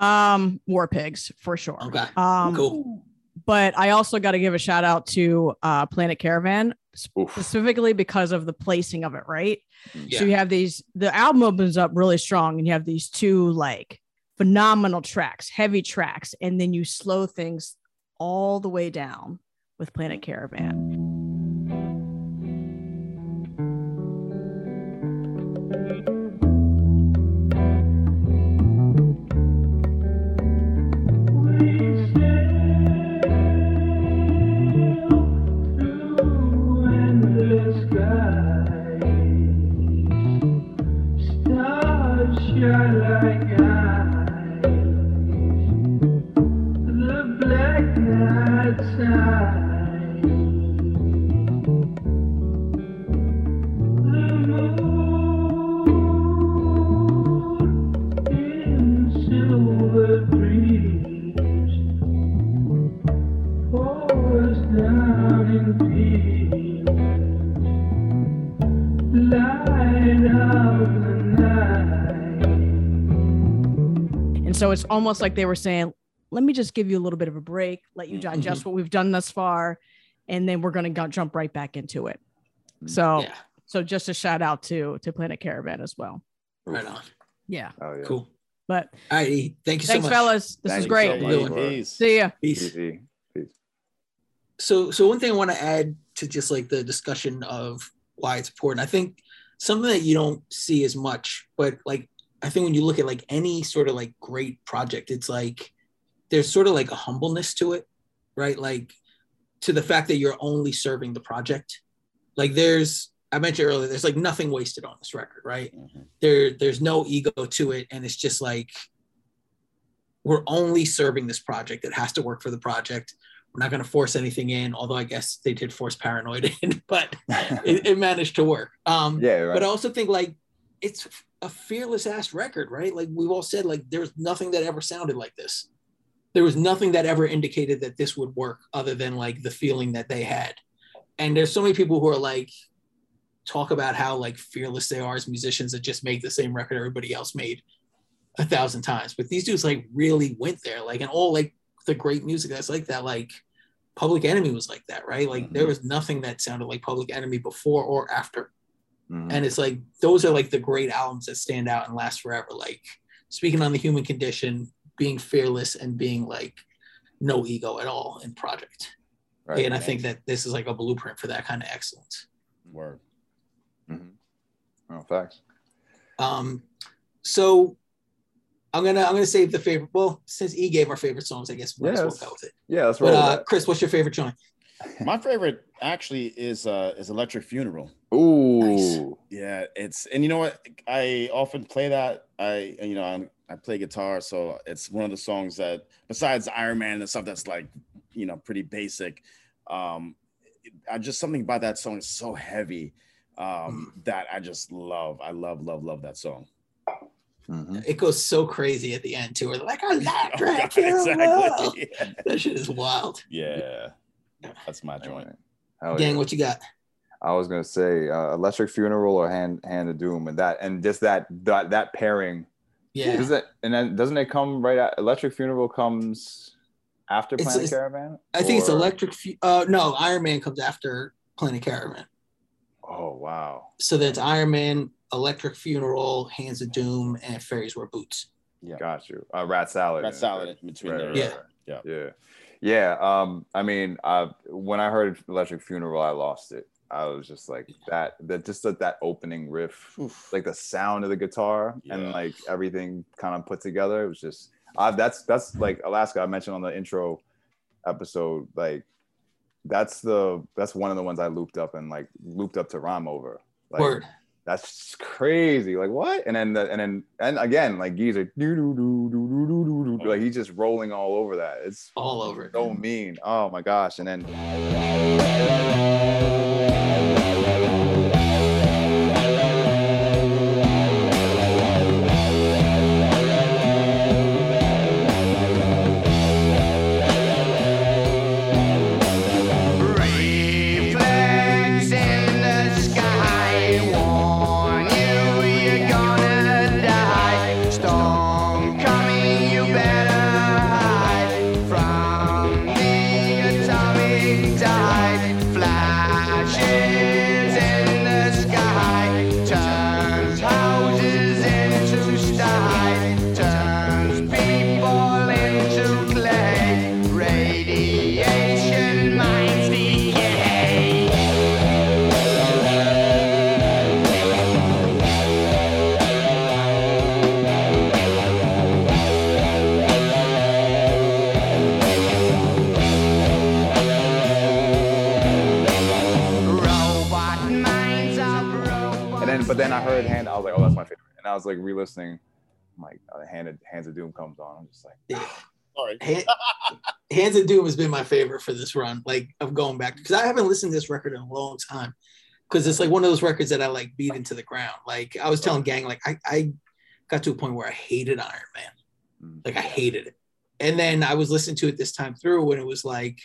Um, War Pigs for sure. Okay. Um, Cool. But I also got to give a shout out to uh, Planet Caravan Oof. specifically because of the placing of it. Right. Yeah. So you have these. The album opens up really strong, and you have these two like phenomenal tracks, heavy tracks, and then you slow things all the way down with Planet Caravan. Almost like they were saying, let me just give you a little bit of a break, let you mm-hmm. digest what we've done thus far. and then we're gonna jump right back into it. So Yeah, so just a shout out to to Planet Caravan as well. right on. Yeah. Oh yeah. Cool. But All right, thank you thanks, so much. Thanks, fellas. This Thank is great. so much. Peace. See ya. Peace. Easy. Peace. so so one thing i want to add to just like the discussion of why it's important i think something that you don't see as much but like i think when you look at like any sort of like great project it's like there's sort of like a humbleness to it right like to the fact that you're only serving the project like there's i mentioned earlier there's like nothing wasted on this record right Mhm. there there's no ego to it and it's just like we're only serving this project it has to work for the project we're not going to force anything in although i guess they did force paranoid *laughs* in but *laughs* it, it managed to work um yeah. Right. but i also think like it's a fearless ass record right? Like we've all said like there's nothing that ever sounded like this. There was nothing that ever indicated that this would work other than like the feeling that they had. And there's so many people who are like talk about how like fearless they are as musicians that just make the same record everybody else made a thousand times. But these dudes like really went there like and all like the great music that's like that like public enemy was like that right? Like there mm-hmm. was nothing that sounded like public enemy before or after Mhm. and it's like those are like the great albums that stand out and last forever like speaking on the human condition being fearless and being like no ego at all in project Right. and i think that this is like a blueprint for that kind of excellence Word. Mhm. Oh, facts. um so i'm gonna i'm gonna save the favorite well since e gave our favorite songs i guess we might as well Yes. go with it Yeah, that's right. but right. uh chris what's your favorite joint My favorite actually is uh is Electric Funeral. Ooh. Yeah, it's and you know what? I often play that. I you know I'm, I play guitar, so it's one of the songs that besides Iron Man and stuff that's like you know pretty basic. Um, I just something about that song is so heavy um, that I just love. I love love love that song. Mhm. it goes so crazy at the end too. We're like, *laughs* Oh, electric, God, funeral." exactly. *laughs* that shit is wild. Yeah, that's my joint. Hell Gang, yeah. what you got? I was gonna say uh, Electric Funeral or Hand Hand of Doom, and that and just that that that pairing. Yeah, Does it and then doesn't it come right at Electric Funeral comes after Planet it's- Caravan? I think it's electric. Fu- uh, no, Iron Man comes after Planet Caravan. Oh wow. So that's Iron Man, Electric Funeral, Hands of Doom, and Fairies Wear Boots. Yeah. Got you. Uh, rat salad. Rat salad in between there. Yeah. Yeah. Yeah. Yeah. Um, I mean, uh, when I heard Electric Funeral, I lost it. I was just like that, that just that, that opening riff, Oof. like the sound of the guitar Yeah. and like everything kind of put together. It was just, uh, that's, that's like Alaska. I mentioned on the intro episode, like that's the, that's one of the ones I looped up and like looped up to rhyme over. Like, Word that's crazy. Like what? And then the, and then and again, like he's like like he's just rolling all over that. It's all over. So mean. Oh my gosh. And then I was like re-listening. I'm like, uh, hand of, hands of doom comes on. I'm just like, Yeah. Sorry. Han- *laughs* Hands of Doom has been my favorite for this run, like of going back because I haven't listened to this record in a long time. Because it's like one of those records that I like beat into the ground. Like I was telling Gang, like I, I got to a point where I hated Iron Man. mm, Like I hated it. And then I was listening to it this time through when it was like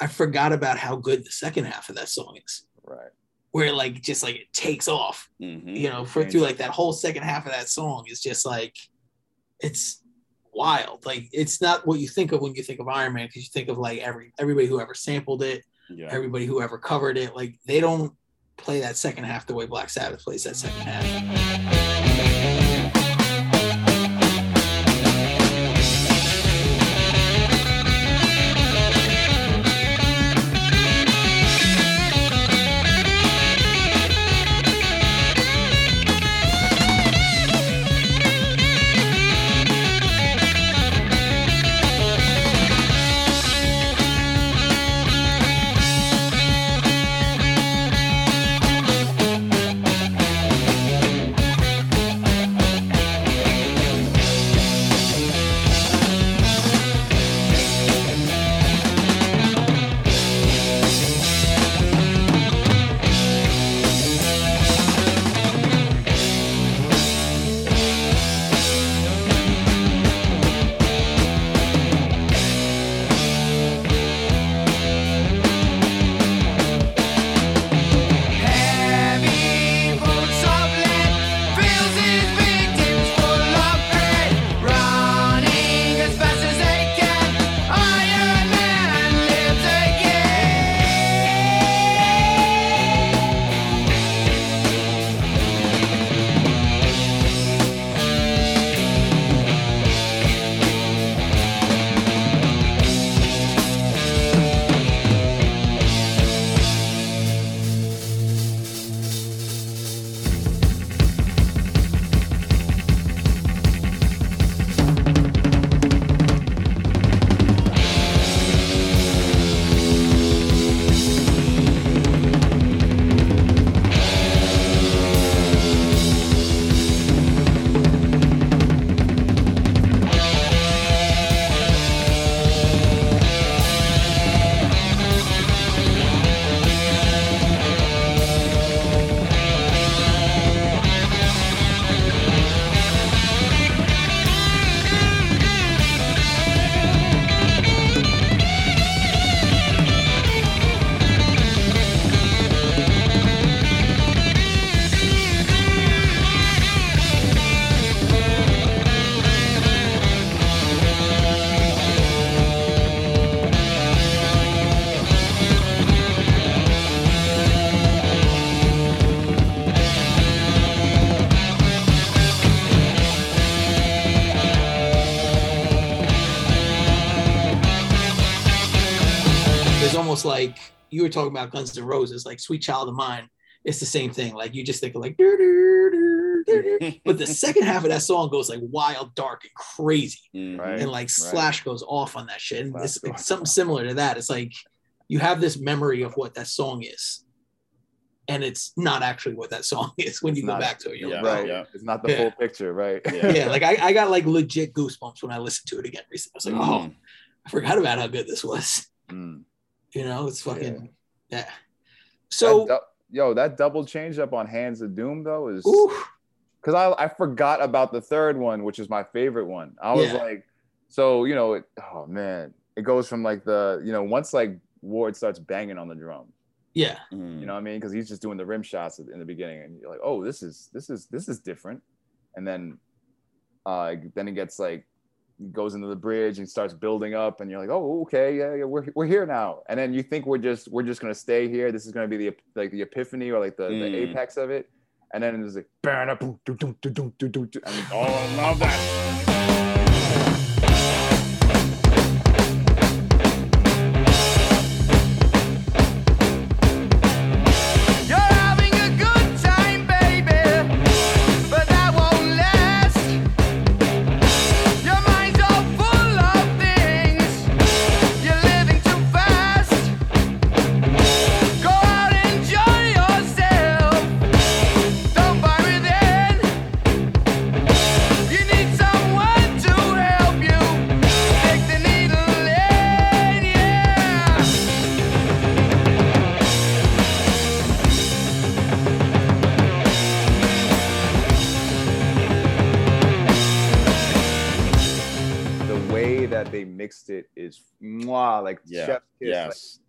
I forgot about how good the second half of that song is. right. Where like just like it takes off Mhm. you know, for through like that whole second half of that song is just like it's wild. Like it's not what you think of when you think of Iron Man because you think of like every everybody who ever sampled it, Yeah. everybody who ever covered it. Like they don't play that second half the way Black Sabbath plays that second half. There's almost like you were talking about Guns N' Roses, like Sweet Child of Mine. It's the same thing. Like you just think of like, "Dur, dur, dur, dur, dur." but the second half of that song goes like wild, dark, and crazy. Mhm. Right. and like Slash goes off on that shit. And Slash it's, it's something similar to that. It's like you have this memory of what that song is, and it's not actually what that song *laughs* is when you It's go not- back to it. You're yeah. like, Right. Yeah. It's not the Yeah. full picture, right? Yeah. yeah, like I, I got like legit goosebumps when I listened to it again recently. I was like, oh, Mhm. I forgot about how good this was. Mm. You know, it's fucking yeah. That So, dou- yo, that double change up on Hands of Doom though is because I, I forgot about the third one, which is my favorite one. I was Yeah. like, so you know, it, oh man, it goes from like the you know once like Ward starts banging on the drum, yeah, you know what I mean? Because he's just doing the rim shots in the beginning, and you're like, oh, this is this is this is different, and then uh then it gets like goes into the bridge and starts building up and you're like oh okay yeah, yeah we're, we're here now and then you think we're just we're just gonna stay here this is gonna be the like the epiphany or like the, the Mm. apex of it and then it's like "Bah, boom, doo, doo, doo, doo, doo, doo, doo," and Oh, I love that.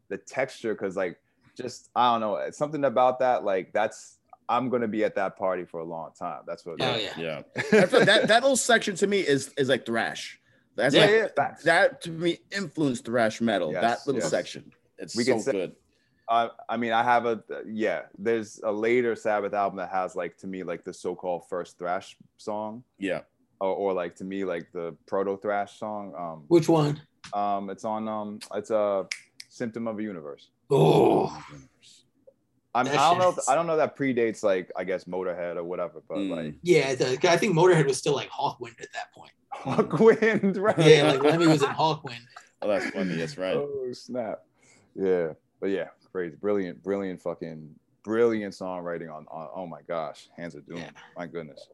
The texture because like just i don't know something about that like that's i'm gonna be at that party for a long time that's what oh yeah, Yeah. *laughs* That that little section to me is is like thrash. That's yeah, like yeah, facts. that to me influenced thrash metal. Yes, that little yes. section. It's We so can say- good. I, I mean, I have a yeah. There's a later Sabbath album that has like to me like the so-called first thrash song, Yeah. or, or like to me like the proto thrash song. Um, Which one? um, it's on um, it's a symptom of a universe. Oh, I'm, I don't know. If, I don't know that predates like I guess Motorhead or whatever, but Mm. like yeah. The, I think Motorhead was still like Hawkwind at that point. Hawkwind, *laughs* right? Yeah, like Lemmy was in Hawkwind. Oh, that's funny. That's right. Oh snap! Yeah, but yeah, crazy, brilliant, brilliant, fucking brilliant songwriting on. on oh my gosh, hands are doing. Yeah. My goodness.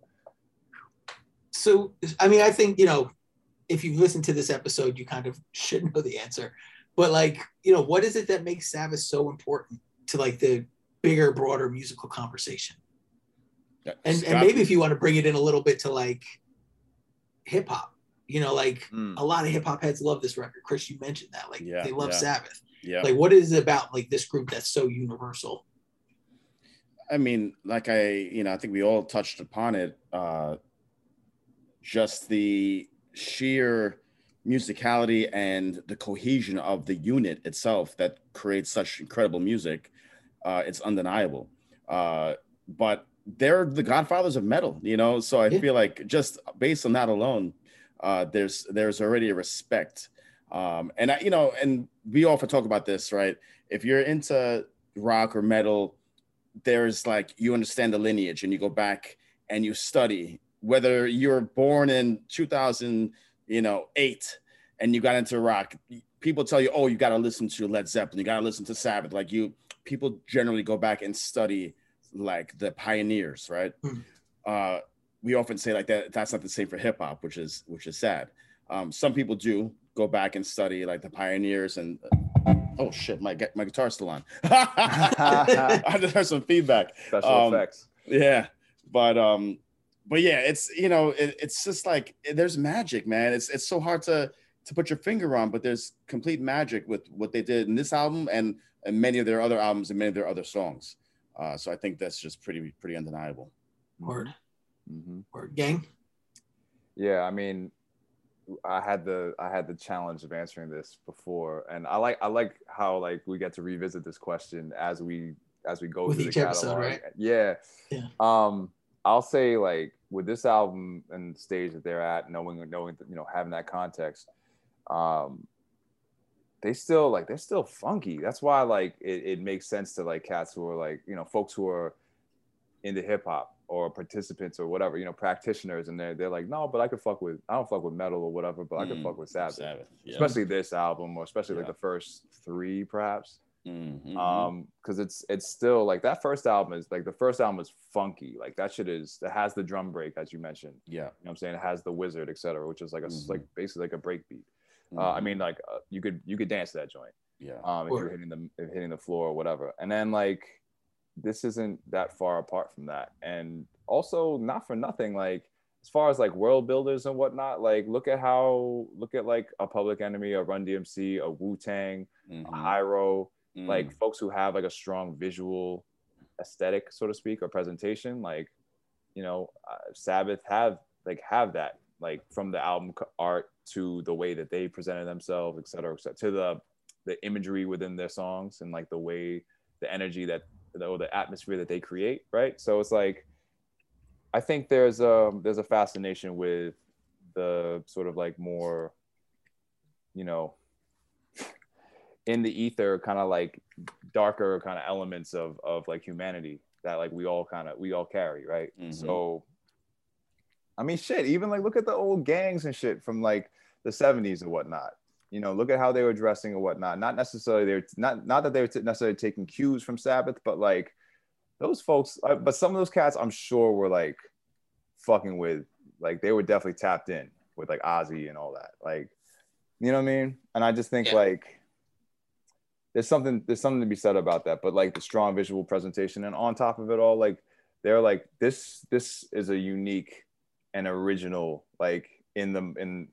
So, I mean, I think, you know, if you've listened to this episode, you kind of *laughs* should know the answer. But, like, you know, what is it that makes Sabbath so important to like the bigger, broader musical conversation? Yeah, And, and maybe if you want to bring it in a little bit to like hip hop, you know, like Mm. a lot of hip hop heads love this record. Chris, you mentioned that. Like, Yeah, they love yeah. Sabbath. yeah. Like, what is it about like this group that's so universal? I mean, like I, you know, I think we all touched upon it. Uh, just the sheer musicality and the cohesion of the unit itself that creates such incredible music. Uh, it's undeniable. Uh, but they're the godfathers of metal, you know. So I Yeah. feel like just based on that alone, uh, there's there's already a respect. Um, and I, you know, and we often talk about this, right? If you're into rock or metal, there's like you understand the lineage and you go back and you study whether you're born in 2000 you know 8 and you got into rock people tell you oh you got to listen to led zeppelin you got to listen to sabbath like you people generally go back and study like the pioneers right Hmm. uh we often say like that that's not the same for hip hop which is which is sad um some people do go back and study like the pioneers and oh shit my my guitar's still on *laughs* i just heard some feedback Special Um, effects. yeah but um but yeah it's you know it, it's just like there's magic man it's it's so hard to to put your finger on but there's complete magic with what they did in this album and and many of their other albums and many of their other songs uh so i think that's just pretty pretty undeniable Word, hmm word, gang. Yeah, I mean, I had the I had the challenge of answering this before, and I like I like how like we get to revisit this question as we as we go With through each the episode, catalog. right? Yeah. Yeah. Um, I'll say like with this album and the stage that they're at, knowing knowing you know having that context, um, they still like they're still funky. That's why like it, it makes sense to like cats who are like you know folks who are into hip hop or participants or whatever, you know, practitioners, and they're they're like, no, but I could fuck with I don't fuck with metal or whatever, but I could Mm, fuck with Sabbath, Sabbath yeah. especially this album or especially like the first three perhaps, Mhm. um, because it's it's still like that first album is like the first album is funky, like that shit is that has the drum break as you mentioned, yeah you know what I'm saying, it has the wizard, etc., which is like a s- Mhm. like basically like a break beat. Uh, I Mhm. mean, like uh, you could you could dance to that joint yeah um, if you're hitting the if hitting the floor or whatever. And then like this isn't that far apart from that. And also not for nothing, like as far as like world builders and whatnot, like look at how look at like a Public Enemy, a Run DMC, a Wu Tang, Mhm. a Hiero, Mhm. like folks who have like a strong visual aesthetic, so to speak, or presentation. Like you know, uh, Sabbath have like have that like from the album art to the way that they presented themselves, et cetera, et cetera, to the the imagery within their songs and like the way the energy that or the atmosphere that they create, right? So it's like I think there's a there's a fascination with the sort of like more, you know, in the ether kind of like darker kind of elements of of like humanity that like we all kind of we all carry, right? Mhm. So I mean shit, even like look at the old gangs and shit from like the 70s and whatnot. You know, look at how they were dressing and whatnot. Not necessarily they're not not that they were t- necessarily taking cues from Sabbath, but like those folks. Uh, but some of those cats, I'm sure, were like fucking with like they were definitely tapped in with like Ozzy and all that. Like, you know what I mean? And I just think Yeah. like there's something there's something to be said about that. But like the strong visual presentation, and on top of it all, like they're like this this is a unique and original like in the in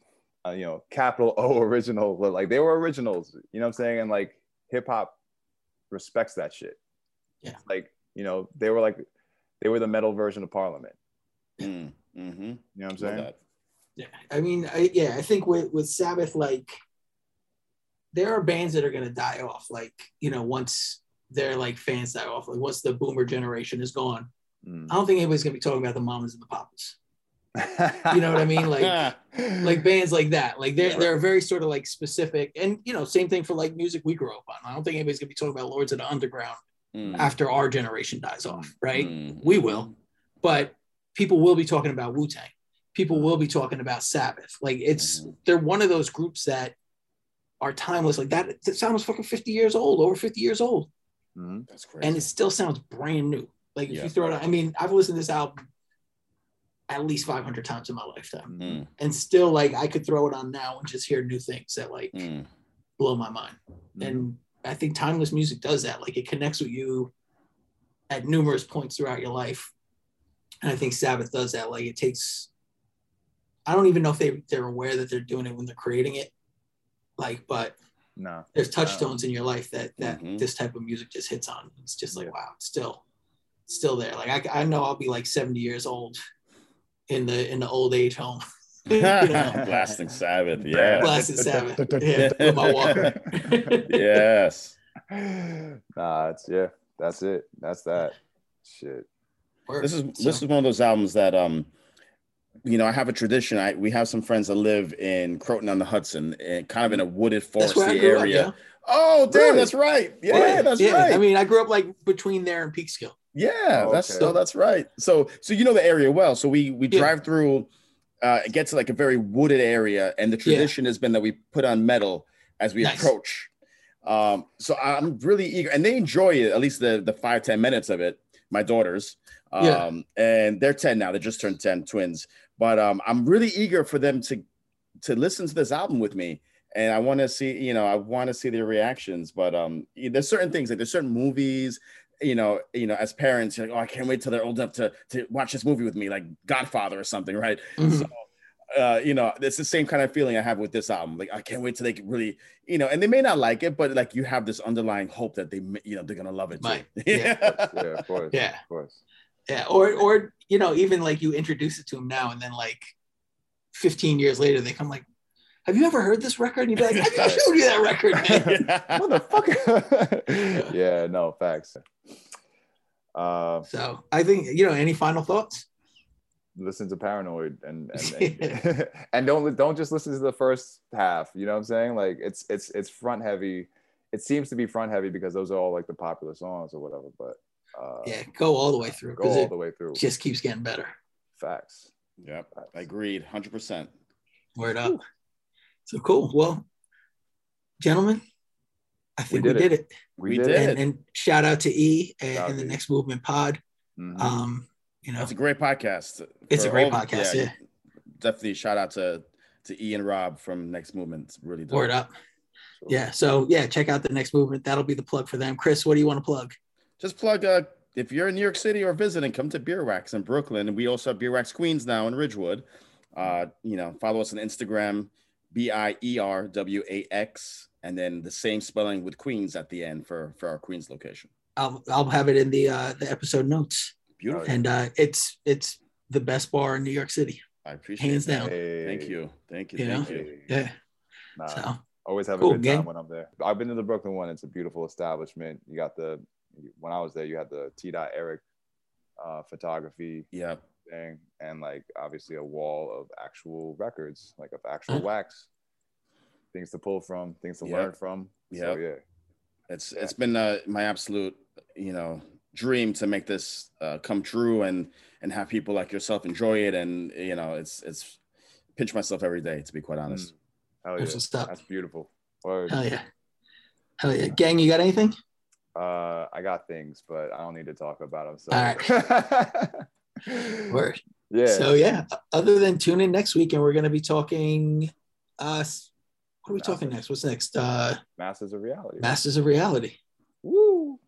uh, you know capital *laughs* O original like they were originals you know what I'm saying and like hip hop respects that shit Yeah. like you know they were like they were the metal version of Parliament Mm, mhm. you know what I'm saying. Yeah, I mean, I, yeah, I think with with Sabbath, like there are bands that are gonna die off. Like you know, once their like fans die off. Like once the boomer generation is gone, Mm. I don't think anybody's gonna be talking about the mamas and the papas. You know what I mean? Like *laughs* like bands like that. Like they're Yeah. they're very sort of like specific, and you know, same thing for like music we grew up on. I don't think anybody's gonna be talking about Lords of the Underground Mm. after our generation dies off, right? Mm. We will, but people will be talking about Wu Tang. People will be talking about Sabbath. Like it's Mhm. they're one of those groups that are timeless. Like that, that sounds fucking 50 years old, over 50 years old. Mhm. That's crazy. And it still sounds brand new. Like if Yeah. you throw it out, I mean, I've listened to this album at least 500 times in my lifetime. Mm, And still like I could throw it on now and just hear new things that like mm. blow my mind. Mhm. And I think timeless music does that. Like it connects with you at numerous points throughout your life. And I think Sabbath does that. Like it takes, I don't even know if they, they're aware that they're doing it when they're creating it. Like, but No. there's touchstones in your life that that Mhm. this type of music just hits on. It's just like, Yeah. wow, it's still still there. Like I, I know I'll be like 70 years old in the in the old age home. *laughs* you know, *laughs* Blasting Sabbath. Yeah. *laughs* blasted Sabbath. Yeah, with my walker. yes. Nah, it's yeah, that's it. That's that. Shit. Word. This is So- this is one of those albums that um you know, I have a tradition. I we have some friends that live in Croton on the Hudson and kind of in a wooded that's where I foresty area. up. Oh, damn, Really? that's right. Yeah, Yeah, that's yeah. right. I mean, I grew up like between there and Peekskill. Yeah, Oh, that's okay. so that's right. So so you know the area well. So we we Yeah. drive through uh it gets to like a very wooded area and the Yeah. tradition has been that we put on metal as we Nice. approach. Um so I'm really eager and they enjoy it at least the the five ten minutes of it. My daughters. Um Yeah. and they're 10 now. They just turned 10 twins. But um I'm really eager for them to to listen to this album with me and I want to see, you know, I want to see their reactions. But um, there's certain things like there's certain movies, you know, you know, as parents, you're like, oh, I can't wait till they're old enough to to watch this movie with me, like Godfather or something, right? Mhm. So, uh, you know, it's the same kind of feeling I have with this album. Like, I can't wait till they can really, you know, and they may not like it, but like you have this underlying hope that they, may- you know, they're gonna love it too. Might, yeah. *laughs* Yeah, of course. Yeah. Of course. Yeah, or or you know, even like you introduce it to them now, and then like 15 years later, they come like, "Have you ever heard this record?" And you'd be like, "I I *laughs* showed you that record." Man. Motherfucker. *laughs* yeah, no, facts. Uh So I think you know. Any final thoughts? listen to paranoid and and *laughs* and, and don't don't just listen to the first half you know what i'm saying like it's it's it's front heavy it seems to be front heavy because those are all like the popular songs or whatever but uh Yeah, go all the way through go all the way through just keeps getting better. facts Yep, agreed, hundred percent. Word up. So cool. Well, gentlemen, I think we did did, it. it. we, We did, did. And, and shout out to E and, and the. Next Movement Pod. Mhm. Um, you know, it's a great podcast. It's a great all- podcast, yeah. Definitely shout out to to E and Rob from Next Movement. It's really dope. word up. Yeah. So yeah, check out the Next Movement. That'll be the plug for them. Chris, what do you want to plug? Just plug uh if you're in New York City or visiting, come to Bierwax in Brooklyn. And we also have Bierwax Queens now in Ridgewood. Uh, you know, follow us on Instagram, B-I-E-R-W-A-X, and then the same spelling with Queens at the end for for our Queens location. I'll I'll have it in the uh, the episode notes. Beautiful. And uh, it's it's the best bar in New York City, I appreciate hands that. down. Hey. Thank you. Thank you. You Thank know? you. Yeah. Nah, So always have a Cool, good time gang. when I'm there. I've been to the Brooklyn one. It's a beautiful establishment. You got the when I was there, you had the T. Dot Eric uh, photography Yeah. thing, and like obviously a wall of actual records, like of actual wax, things to pull from, things to Yep. learn from. So yeah, It's it's been uh, my absolute, you know, dream to make this uh, come true and and have people like yourself enjoy it. And you know, it's it's pinch myself every day to be quite honest. hell yeah, That's that's beautiful. Word. hell yeah, hell yeah, gang. You got anything? Uh, I got things, but I don't need to talk about them. So. *laughs* Word. Yeah. So yeah. Other than tune in next week, and we're gonna be talking. Uh, what are we talking next? What's next? Uh, Masters of Reality. Masters of Reality. Woo.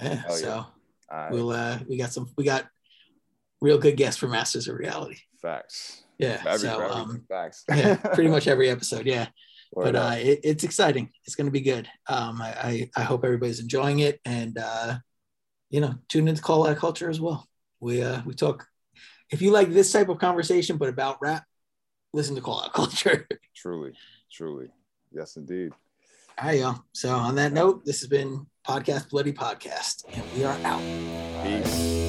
Yeah. Hell yeah. so All right. we'll uh, we got some we got real good guests for Masters of Reality. Facts. Yeah. Every- so for um. Facts. yeah, pretty *laughs* much every episode. Yeah. But uh, it, it's exciting. It's going to be good. Um, I, I, I hope everybody's enjoying it, and uh, you know, tune into Call Out Culture as well. We uh, we talk. If you like this type of conversation, but about rap, listen to Call Out *laughs* Culture. Truly, truly. Yes, indeed. All right, y'all. So on that note, this has been Podcast Bloody Podcast, and we are out. Peace.